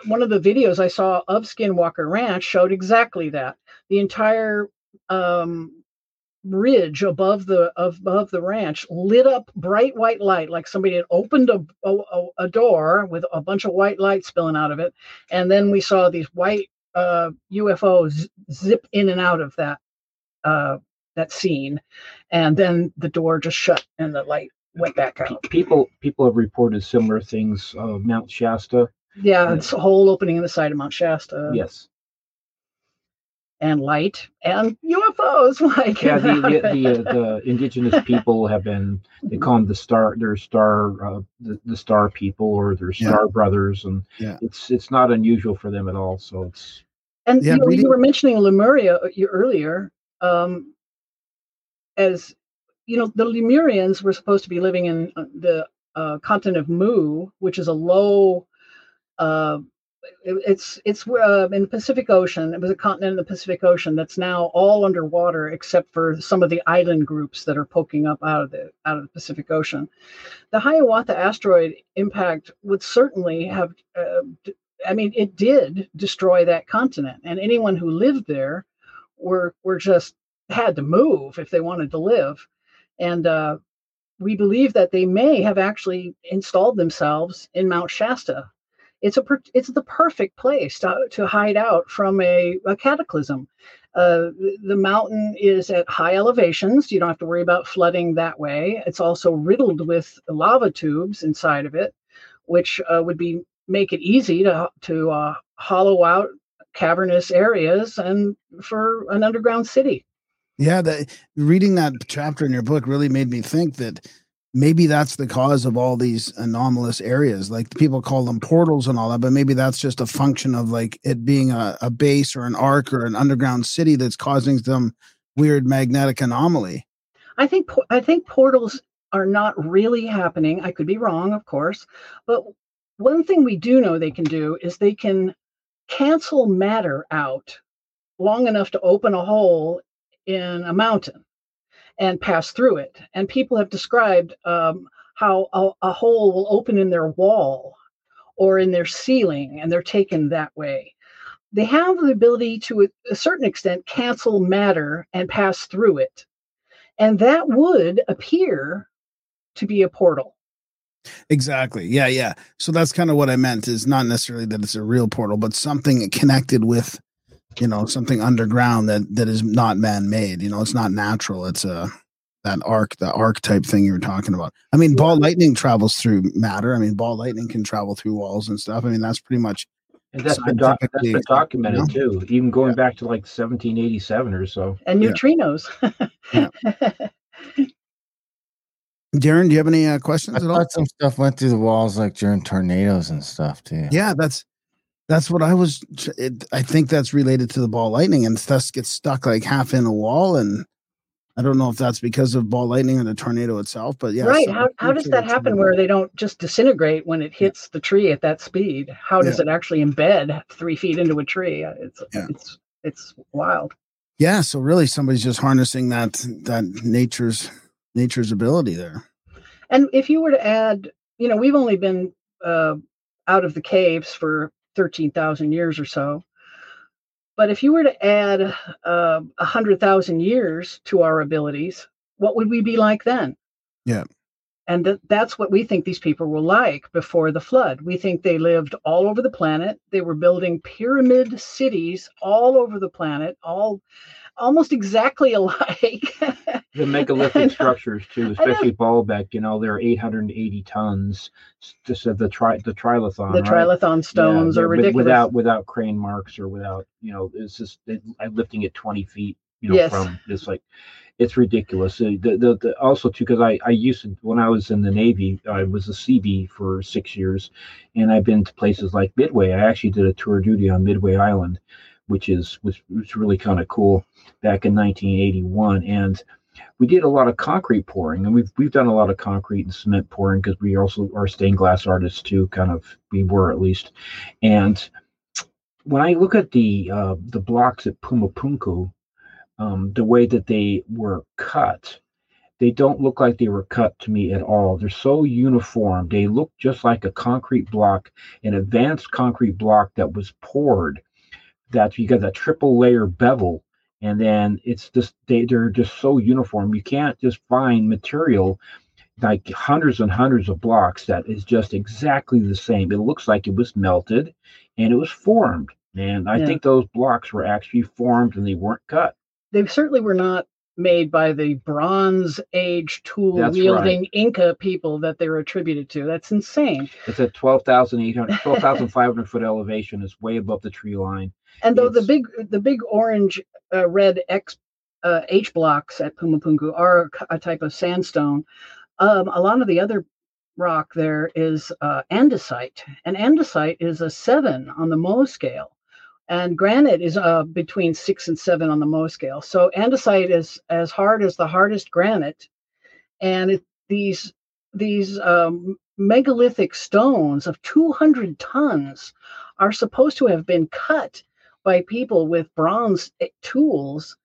one of the videos I saw of Skinwalker Ranch showed exactly that. The entire um, ridge above the above the ranch lit up bright white light like somebody had opened a, a, a door with a bunch of white light spilling out of it. And then we saw these white uh, ufos zip in and out of that uh, that scene. And then the door just shut and the light went back out. People people have reported similar things of mount shasta. Yeah. it's a whole opening in the side of mount shasta. Yes and light and UFOs. Like yeah, the the, the, uh, the, indigenous people have been they call them the star, their star, uh, the, the star people or their star yeah. brothers, and yeah. it's it's not unusual for them at all. So it's and yeah, you, know, you were mentioning Lemuria uh, earlier, um, as you know, the Lemurians were supposed to be living in uh, the uh, continent of Mu, which is a low. It- it's it's uh, in the Pacific Ocean. It was a continent in the Pacific Ocean that's now all underwater, except for some of the island groups that are poking up out of the out of the Pacific Ocean. The Hiawatha asteroid impact would certainly have. Uh, I mean, it did destroy that continent, and anyone who lived there were were just had to move if they wanted to live, and. Uh, we believe that they may have actually installed themselves in Mount Shasta, it's a it's the perfect place to, to hide out from a, a cataclysm. Uh, the- the mountain is at high elevations. You don't have to worry about flooding that way. It's also riddled with lava tubes inside of it, which uh, would be make it easy to to uh, hollow out cavernous areas and for an underground city. Yeah, that reading that chapter in your book really made me think that maybe that's the cause of all these anomalous areas. Like people call them portals and all that, but maybe that's just a function of like it being a, a base or an ark or an underground city that's causing some weird magnetic anomaly. I think I think portals are not really happening. I could be wrong, of course, but one thing we do know they can do is they can cancel matter out long enough to open a hole in a mountain and pass through it. And people have described um, how a, a hole will open in their wall or in their ceiling, and they're taken that way. They have the ability to, a- a certain extent, cancel matter and pass through it. And that would appear to be a portal. Exactly. Yeah, yeah. So that's kind of what I meant is not necessarily that it's a real portal, but something connected with, you know, something underground that that is not man-made. You know, it's not natural. It's a that ark, the ark type thing you were talking about. I mean, ball lightning travels through matter. I mean, ball lightning can travel through walls and stuff. I mean, that's pretty much And that's been, doc- that's Scientifically, been documented you too, even going back to like 1787 or so. And Yeah. neutrinos. Darren, do you have any uh, questions I at all? some stuff went through the walls like during tornadoes and stuff too. Yeah, that's that's what I was. It, I think that's related to the ball lightning, and thus gets stuck like half in a wall. And I don't know if that's because of ball lightning or the tornado itself, but yeah. right. so How, how does that happen where they don't just disintegrate when it hits the tree at that speed? How does it actually embed three feet into a tree? Uh, It's Yeah. it's it's wild. Yeah, so really, somebody's just harnessing that that nature's nature's ability there. And if you were to add, you know, we've only been uh, out of the caves for 13,000 years or so. But if you were to add uh, 100,000 years to our abilities, what would we be like then? Yeah. And th- that's what we think these people were like before the flood. We think they lived all over the planet. They were building pyramid cities all over the planet, all almost exactly alike. The megalithic structures too, especially Baalbek, you know, they're 880 tons. Just the tri the trilithon. the right? trilithon stones Yeah, are ridiculous. without without crane marks or without you know it's just it, I'm lifting it 20 feet you know Yes. from it's like it's ridiculous the, the, the also too because I, I used to when i was in the navy i was a Seabee for six years and i've been to places like midway i actually did a tour of duty on midway island which is was, was really kind of cool back in 1981 and we did a lot of concrete pouring and we've we've done a lot of concrete and cement pouring because we also are stained glass artists too kind of we were at least. And when i look at the uh, the blocks at pumapunku um, the way that they were cut they don't look like they were cut to me at all. They're so uniform. They look just like a concrete block an advanced concrete block that was poured that you got that triple layer bevel and then it's just they, they're just so uniform you can't just find material like hundreds and hundreds of blocks that is just exactly the same it looks like it was melted and it was formed and i Yeah. think those blocks were actually formed and they weren't cut they certainly were not made by the Bronze Age tool wielding Inca people that they're attributed to. That's insane. it's at 12,800 12,500 foot elevation it's way above the tree line And though the big the big orange uh, red X uh, H blocks at Pumapunku are a type of sandstone, um, a lot of the other rock there is uh, andesite, and andesite is a seven on the Mohs scale, and granite is uh, between six and seven on the Mohs scale. So andesite is as hard as the hardest granite, and it, these these um, megalithic stones of 200 tons are supposed to have been cut by people with bronze eh, tools.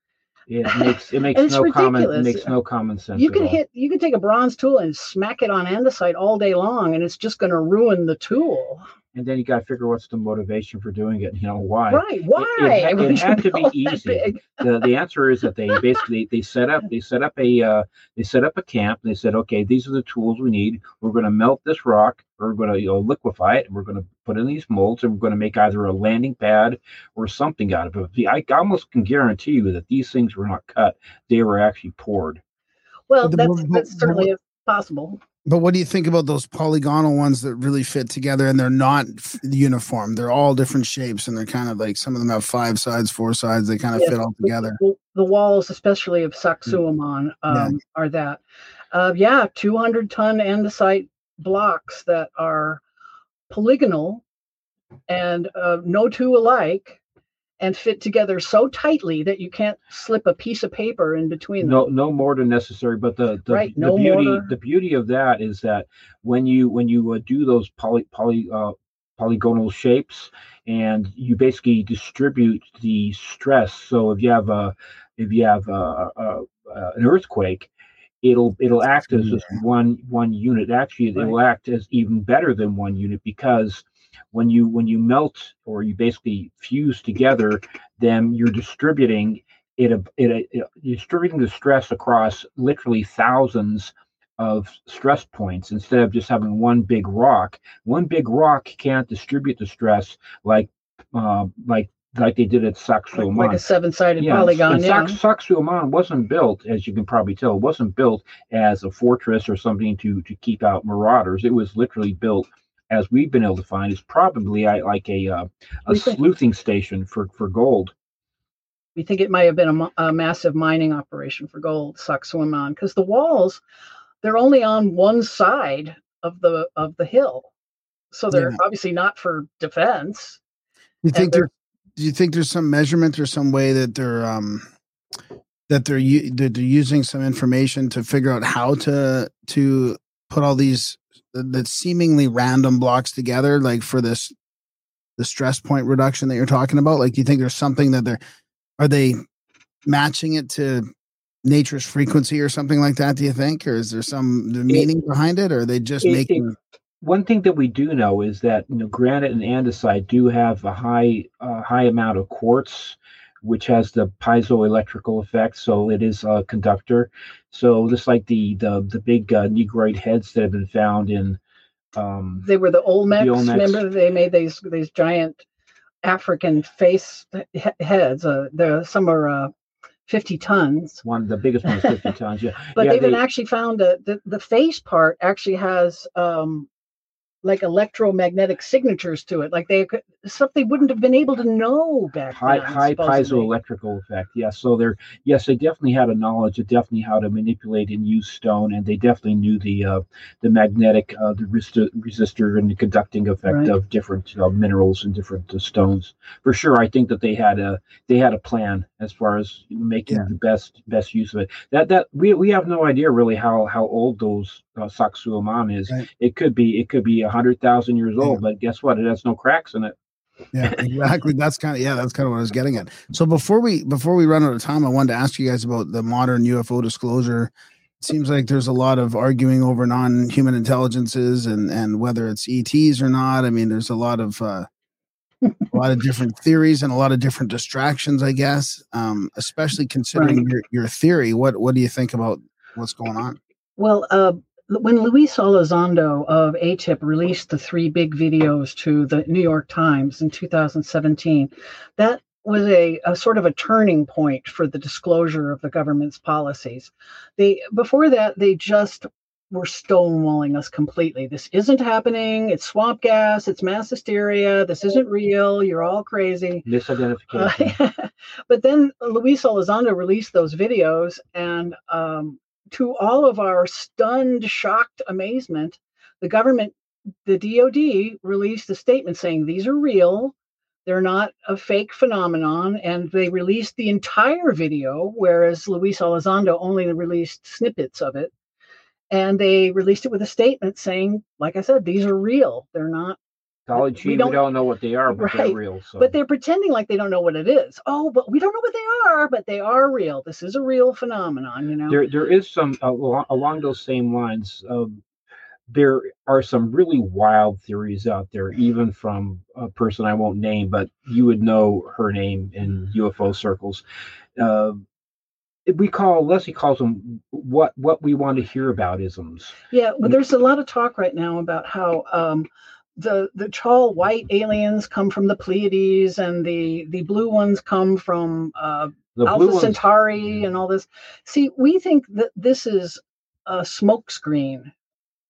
It makes it makes no common it makes no common sense. You can hit, you can take a bronze tool and smack it on andesite all day long, and it's just going to ruin the tool. And then you got to figure out what's the motivation for doing it. You know why? Right? Why? it When had to be easy. the the answer is that they basically they set up they set up a uh, they set up a camp and they said okay these are the tools we need we're going to melt this rock we're going to you know liquefy it and we're going to put in these molds and we're going to make either a landing pad or something out of it The- I almost can guarantee you that these things were not cut they were actually poured Well, that's, that's certainly possible. But what do you think about those polygonal ones that really fit together and they're not uniform? They're all different shapes and they're kind of like some of them have five sides, four sides. They kind of Yes, fit all together. The, the walls, especially of Sacsayhuaman, um, Yeah. are that. Uh, yeah, 200 ton andesite blocks that are polygonal and uh, no two alike and fit together so tightly that you can't slip a piece of paper in between them. no no more than necessary but the the, Right, the no beauty mortar. the beauty of that is that when you when you uh, do those poly poly uh, polygonal shapes and you basically distribute the stress so if you have a if you have a, a, a, an earthquake it'll it'll act as just one one unit actually it will act as even better than one unit because when you when you melt or you basically fuse together then you're distributing it, it, it you're distributing the stress across literally thousands of stress points instead of just having one big rock one big rock can't distribute the stress like uh, like like they did at Saxo like, like a seven-sided polygon. and Yeah. Sax- Sacsayhuaman wasn't built, as you can probably tell, it wasn't built as a fortress or something to to keep out marauders. It was literally built, as we've been able to find, is probably uh, like a uh, a sluicing station for for gold. we think it might have been a, a massive mining operation for gold, Sacsayhuaman, because the walls, they're only on one side of the of the hill, so they're Yeah. obviously not for defense. You think they're- there, do you think there's some measurement or some way that they're um that they're that they're using some information to figure out how to to put all these the, the seemingly random blocks together like for this the stress point reduction that you're talking about like do you think there's something that they're are they matching it to nature's frequency or something like that do you think? Or is there some the meaning behind it or are they just it- it- making One thing that we do know is that you know granite and andesite do have a high uh, high amount of quartz, which has the piezoelectrical effect. So it is a conductor. So just like the the the big uh, negroid heads that have been found in um, They were the Olmecs. Olmecs. Remember, they made these these giant African face he- heads. Uh, there, some are uh, fifty tons. one of the biggest one is 50 tons. Yeah, But yeah, they've been they- actually found that the, the face part actually has um, like electromagnetic signatures to it. Like they could something wouldn't have been able to know back high then. high piezoelectrical effect. Yes, so they're yes, they definitely had a knowledge of definitely how to manipulate and use stone, and they definitely knew the uh, the magnetic, uh, the resistor, resistor and the conducting effect Right. of different uh, minerals and different uh, stones. For sure, I think that they had a they had a plan as far as making Yeah. the best best use of it. That that we we have no idea really how how old those uh, Sacsayhuaman is. Right. It could be it could be a hundred thousand years Yeah. old, but guess what? It has no cracks in it. yeah exactly. That's kind of yeah that's kind of what i was getting at. So before we before we run out of time i wanted to ask you guys about the modern ufo disclosure. It seems like there's a lot of arguing over non-human intelligences and and whether it's ets or not. I mean there's a lot of uh a lot of different theories and a lot of different distractions i guess. Um especially considering your, your theory what what do you think about what's going on? Well, uh, when Luis Elizondo of AATIP released the three big videos to the New York Times in 2017, that was a, a sort of a turning point for the disclosure of the government's policies. They before that they just were stonewalling us completely. This isn't happening. It's swamp gas. It's mass hysteria. This isn't real. You're all crazy. Misidentification. Uh, but then Luis Elizondo released those videos, and um, to all of our stunned, shocked amazement, the government, the DoD, released a statement saying these are real. They're not a fake phenomenon, and they released the entire video, whereas Luis Elizondo only released snippets of it. and they released it with a statement saying, like I said, these are real. They're not Dolly we we don't- don't, know what they are, but they're real. So. but they're pretending like they don't know what it is. Oh, but we don't know what they are, but they are real. This is a real phenomenon, you know. there there is some uh, along, along those same lines um, there are some really wild theories out there even from a person i won't name but you would know her name in ufo circles uh, we call leslie calls them what what we want to hear about isms Yeah, well, there's a lot of talk right now about how um, the the tall white aliens come from the Pleiades, and the the blue ones come from uh, Alpha ones Centauri, and all this. See, we think that this is a smokescreen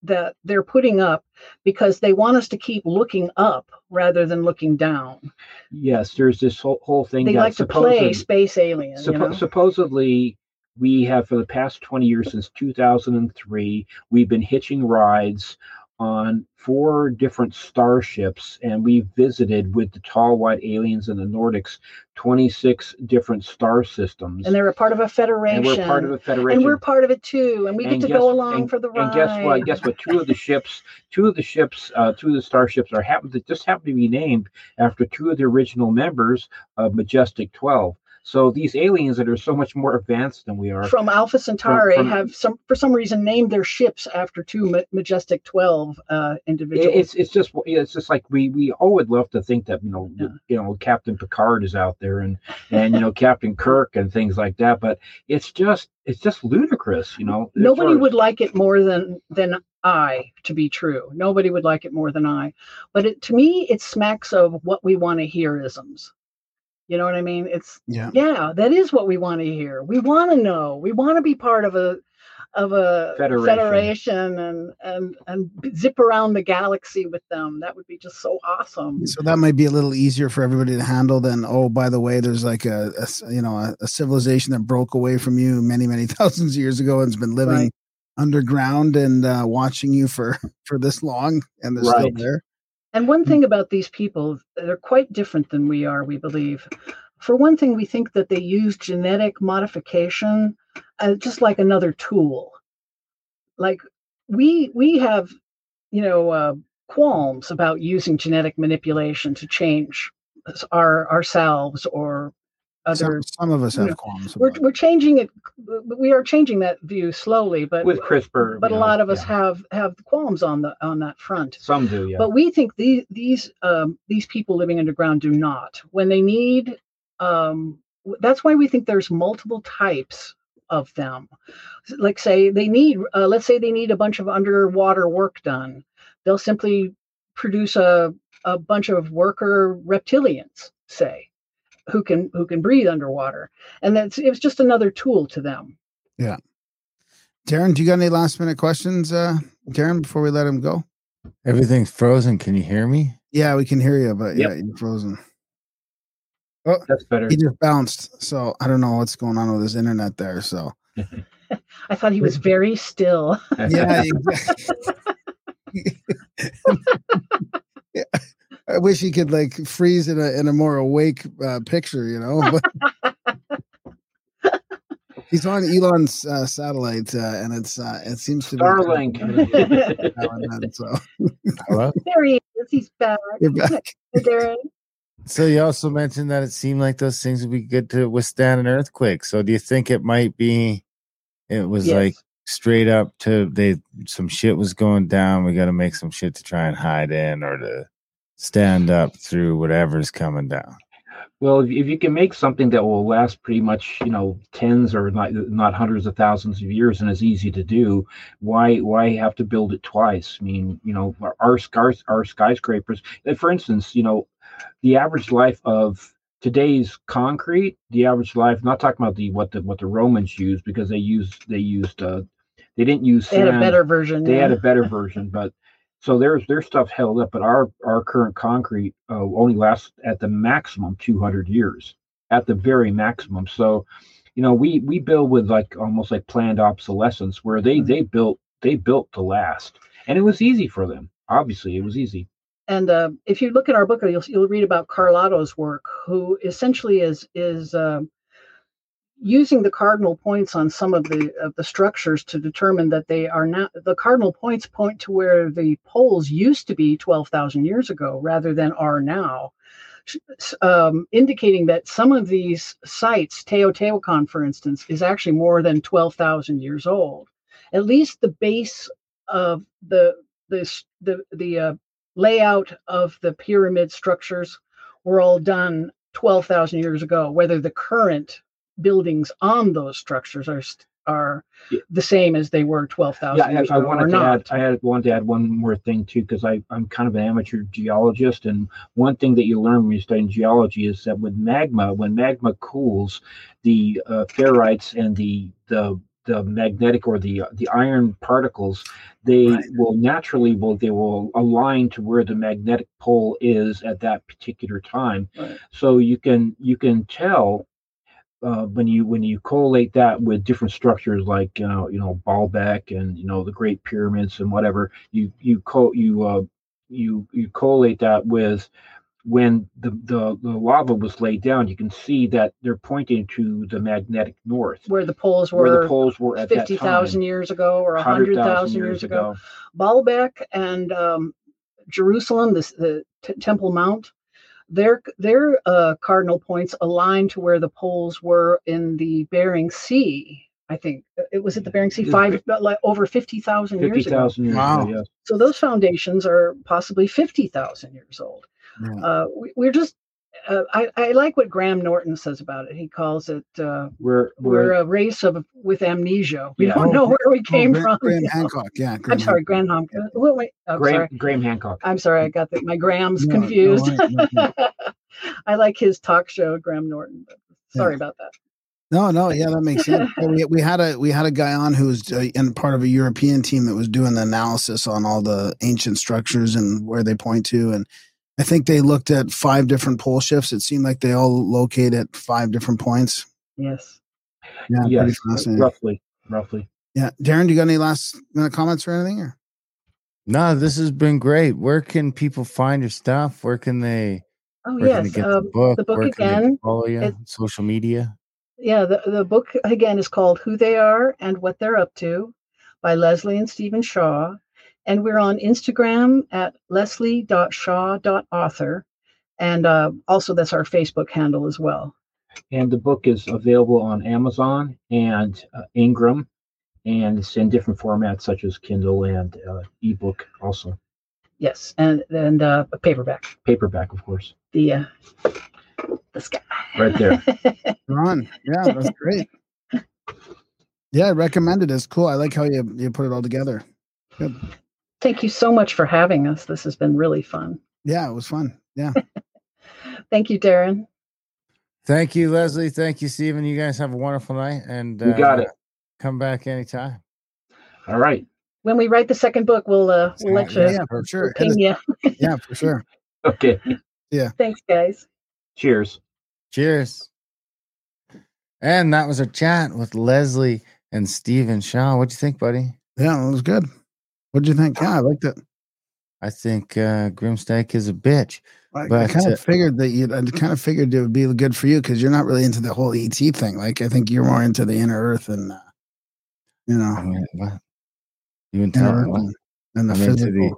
that they're putting up because they want us to keep looking up rather than looking down. yes there's this whole, whole thing They like to play space alien. you know? supposedly we have for the past 20 years since 2003 we've been hitching rides on four different starships and we visited with the tall white aliens and the nordics 26 different star systems and they're a part of a federation. And we're part of a federation and we're part of it too, and we get to guess- go along and- for the ride. and guess what? Guess what? Two of the ships, two of the ships, uh, two of the starships are happen to just happen to be named after two of the original members of Majestic Twelve. So these aliens that are so much more advanced than we are, from Alpha Centauri from- have some for some reason named their ships after two Ma- Majestic Twelve uh, individuals. it's it's just it's just like we we all would love to think that you know Yeah. you know Captain Picard is out there and and you know Captain Kirk and things like that, but it's just it's just ludicrous, you know. Nobody would like it more than than I to be true. Nobody would like it more than I. But it, to me, it smacks of what we want to hear isms. You know what I mean? It's Yeah. yeah, that is what we want to hear. We want to know. We want to be part of a of a Federation. federation and and and zip around the galaxy with them. That would be just so awesome. So that might be a little easier for everybody to handle than oh by the way there's like a you know a, a civilization that broke away from you many many thousands of years ago and's been living Right. underground and uh, watching you for for this long and they're still there. And one thing about these people, they're quite different than we are, we believe. For one thing, we think that they use genetic modification uh, just like another tool. Like we we have, you know, uh, qualms about using genetic manipulation to change our ourselves or other. Some, some of us have know, qualms. We're we're changing it. We are changing that view slowly, but with CRISPR, but a know, lot of us yeah. have have qualms on the on that front. some do, yeah. But we think these these um, these people living underground do not. When they need, um, that's why we think there's multiple types of them. Like say they need, uh, let's say they need a bunch of underwater work done. They'll simply produce a a bunch of worker reptilians, say, who can who can breathe underwater, and that's it was just another tool to them. Yeah, Darren, do you got any last minute questions, uh, Darren, before we let him go? Everything's frozen. Can you hear me? Yeah, we can hear you, but Yep. yeah, you're frozen. Oh, that's better. He just bounced, so I don't know what's going on with his internet there. So I thought he was very still. yeah, exactly. Yeah. I wish he could like freeze in a in a more awake uh, picture, you know. But he's on Elon's uh, satellite, uh, and it's uh, it seems to be Starlink. now and so there he is. He's back. you're back. Darren. So you also mentioned that it seemed like those things would be good to withstand an earthquake. So do you think it might be it was Yes. like straight up to they some shit was going down, we gotta make some shit to try and hide in or to stand up through whatever's coming down. Well, if, if you can make something that will last pretty much, you know, tens or not not hundreds of thousands of years and is easy to do, why why have to build it twice? I mean, you know, our our, our skyscrapers. For instance, you know, the average life of today's concrete, the average life. Not talking about the what the what the Romans used because they used they used uh they didn't use They had a better version. they yeah. had a better version but so there's their stuff held up but our our current concrete uh, only lasts at the maximum 200 years at the very maximum so you know we we build with like almost like planned obsolescence where they Mhm. they built they built to last and it was easy for them obviously it was easy and uh, if you look at our book, you'll you'll read about Carlotto's work, who essentially is is um using the cardinal points on some of the of the structures to determine that they are now the cardinal points point to where the poles used to be 12,000 years ago rather than are now. Um, indicating that some of these sites Teotihuacan for instance is actually more than 12,000 years old. At least the base of the the the, the uh, layout of the pyramid structures were all done 12,000 years ago whether the current buildings on those structures are are yeah. the same as they were 12,000 yeah, years I, I ago wanted to not. add I had wanted to add one more thing too because I I'm kind of an amateur geologist and one thing that you learn when you study geology is that when magma when magma cools the uh, ferrites and the the the magnetic or the the iron particles they right. will naturally will they will align to where the magnetic pole is at that particular time right. so you can you can tell uh, when you when you collate that with different structures like you know you know Baalbek and you know the Great Pyramids and whatever you you co you uh, you you collate that with when the, the the lava was laid down, you can see that they're pointing to the magnetic north, where the poles were. Where the poles were at fifty thousand years ago or hundred thousand years, years ago. ago. Baalbek and um, Jerusalem, this the t- Temple Mount, their their uh, cardinal points align to where the poles were in the Bering Sea. I think it was at the Bering Sea five like over fifty thousand years ago. Years wow! Ago, yes. So those foundations are possibly fifty thousand years old. Yeah. Uh, we, are just uh, I, I, like what Graham Norton says about it. He calls it uh, we're, we're, we're a race of with amnesia. We yeah. don't know where we oh, came oh, from. Graham Hancock, yeah. Graham I'm sorry, Graham Hancock. Wait, wait. Oh, Graham, sorry. Graham Hancock. I'm sorry, I got the, my Grahams no, confused. No, no, I like his talk show, Graham Norton. sorry yeah. about that. No, no, yeah, that makes sense. we, we had a we had a guy on who was uh, in part of a European team that was doing the analysis on all the ancient structures and where they point to, and I think they looked at five different pole shifts. It seemed like they all locate at five different points. Yes. Yeah. Yes, roughly. Roughly. Yeah. Darren, do you got any last minute comments or anything? Or? No, this has been great. Where can people find your stuff? Where can they? Oh yes, they um, the book. The book where again. follow you. It, social media. Yeah, the the book again is called "Who They Are and What They're Up To" by Leslie and Stephen Shaw. And we're on Instagram at leslie.shaw.author. And uh, also, that's our Facebook handle as well. And the book is available on Amazon and uh, Ingram, and it's in different formats such as Kindle and uh, ebook also. Yes, and and uh, paperback. Paperback, of course. The uh, the sky. Right there. Ron, yeah, that's great. Yeah, I recommend it. It's cool. I like how you you put it all together. Good. Thank you so much for having us. This has been really fun. Yeah, it was fun. Yeah. Thank you, Darren. Thank you, Leslie. Thank you, Stephen. You guys have a wonderful night and you got uh, it. Come back anytime. All right. When we write the second book, we'll uh we'll let you yeah, for sure. Ping you. yeah, for sure. Okay. Yeah. Thanks, guys. Cheers. Cheers. And that was a chat with Leslie and Stephen Shaw. What'd you think, buddy? Yeah, it was good. What do you think? Yeah, I liked it. I think uh, Grimstack is a bitch. I, but, I kind of uh, figured that you. I kind of figured it would be good for you because you're not really into the whole ET thing. Like I think you're more into the inner Earth and uh, you know. I mean, what? You into and, and the I'm physical. Into the,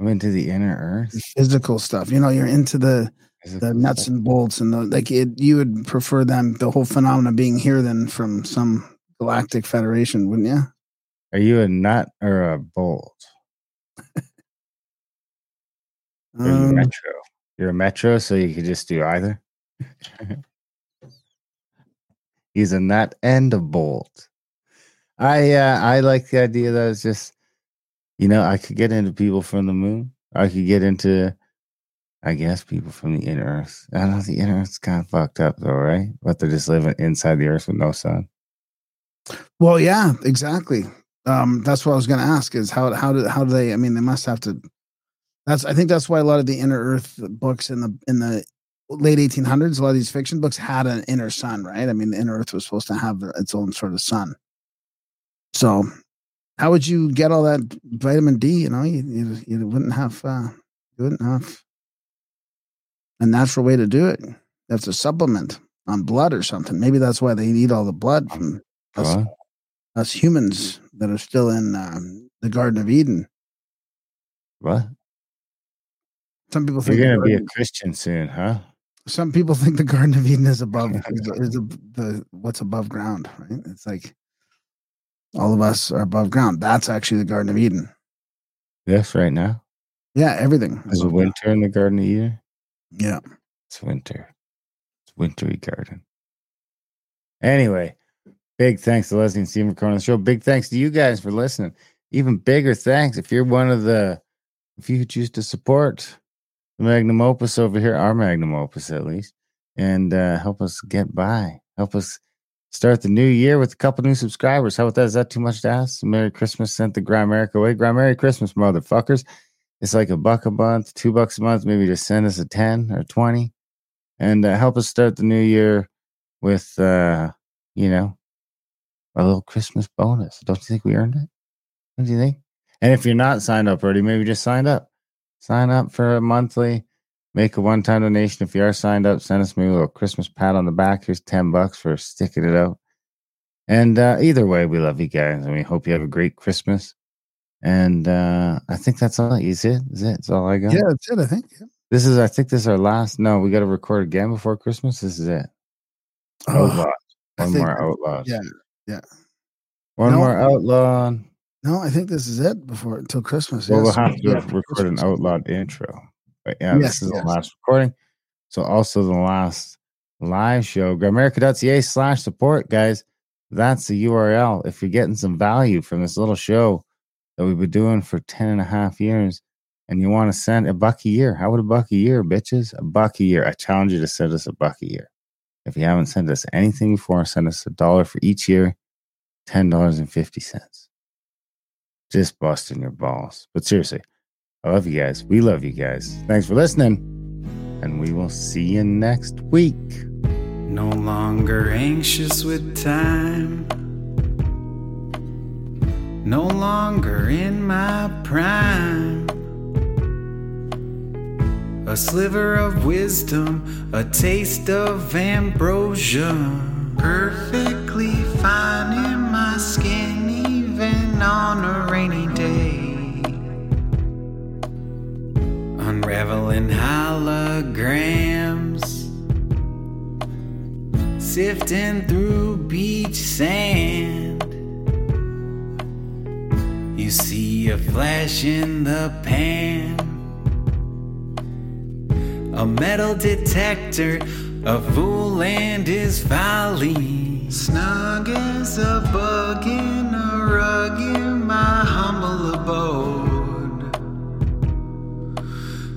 I'm into the inner Earth. The physical stuff. You know, you're into the physical the nuts stuff. and bolts and the like. It, you would prefer them the whole phenomena being here than from some galactic federation, wouldn't you? Are you a nut or a bolt? Are you um, metro? You're a metro, so you could just do either. He's a nut and a bolt. I uh, I like the idea that it's just, you know, I could get into people from the moon. I could get into, I guess, people from the inner Earth. I know the inner Earth's kind of fucked up, though, right? But they're just living inside the Earth with no sun. Well, yeah, exactly. Um, that's what I was going to ask: is how how do how do they? I mean, they must have to. That's I think that's why a lot of the inner Earth books in the in the late 1800s, a lot of these fiction books had an inner sun, right? I mean, the inner Earth was supposed to have its own sort of sun. So, how would you get all that vitamin D? You know, you you, you wouldn't have uh, you wouldn't have a natural way to do it. That's a supplement. on blood or something. Maybe that's why they need all the blood from us, us humans that are still in um, the Garden of Eden. What? Some people think You're gonna be a Christian soon, huh? some people think the Garden of Eden is above is, is the, the what's above ground, right? It's like all of us are above ground. That's actually the Garden of Eden. Yes, right now. Yeah, everything. Is it ground. winter in the Garden of Eden? Yeah. It's winter. It's wintry garden. Anyway, big thanks to Leslie and Stephen for on the show. Big thanks to you guys for listening. Even bigger thanks if you're one of the if you choose to support the magnum opus over here, our magnum opus at least, and uh, help us get by. Help us start the new year with a couple new subscribers. How about that? Is that too much to ask? Merry Christmas sent the Grimerica way. Grand Merry Christmas, motherfuckers. It's like a buck a month, two bucks a month. Maybe just send us a 10 or 20 and uh, help us start the new year with, uh, you know, a little Christmas bonus. Don't you think we earned it? Don't you think? And if you're not signed up already, maybe just sign up. Sign up for a monthly, make a one time donation. If you are signed up, send us maybe a little Christmas pat on the back. Here's 10 bucks for sticking it out. And uh, either way, we love you guys and we hope you have a great Christmas. And uh, I think that's all. Is it? Is it? That's all I got. Yeah, that's it, I think. Yeah. This is, I think, this is our last. No, we got to record again before Christmas. This is it. Oh, Outlaws. One think- more outlaws. yeah, yeah. One No. more outlaw. No, I think this is it before until Christmas. Well, we'll have to Yeah, record Christmas. an outlawed intro. But yeah, Yes, this is yes. the last recording. So also the last live show. Grimerica.ca slash support, guys. That's the URL. If you're getting some value from this little show that we've been doing for 10 and a half years and you want to send a buck a year, how would a buck a year, bitches? A buck a year. I challenge you to send us a buck a year. If you haven't sent us anything before, send us a dollar for each year, $10.50. Just busting your balls. But seriously, I love you guys. We love you guys. Thanks for listening. And we will see you next week. No longer anxious with time. No longer in my prime. A sliver of wisdom, a taste of ambrosia. Perfectly fine in my skin, even on a rainy day. Unraveling holograms sifting through beach sand. You see a flash in the pan, a metal detector, a fool and his folly. Snug as a bug in a rug in my humble abode.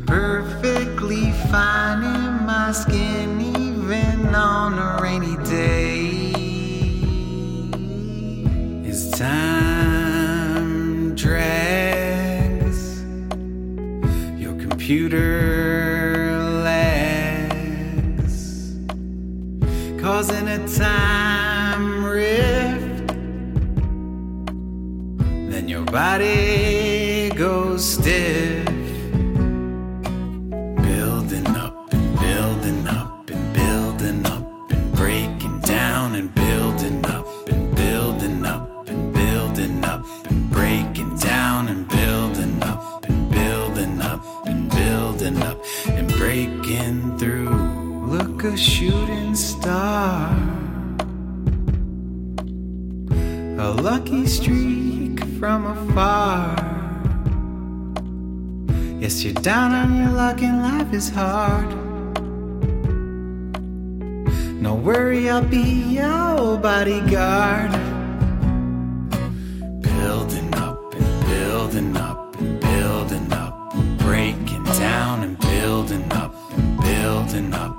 Perfectly fine in my skin, even on a rainy day. As time drags, your computer causing a time rift. Then your body goes stiff building up and building up and building up and breaking down and building up and building up and building up and breaking down and building up and building up and building up and breaking through. Look, a shooting a lucky streak from afar. Yes, you're down on your luck and life is hard. No worry, I'll be your bodyguard. Building up and building up and building up, breaking down and building up and building up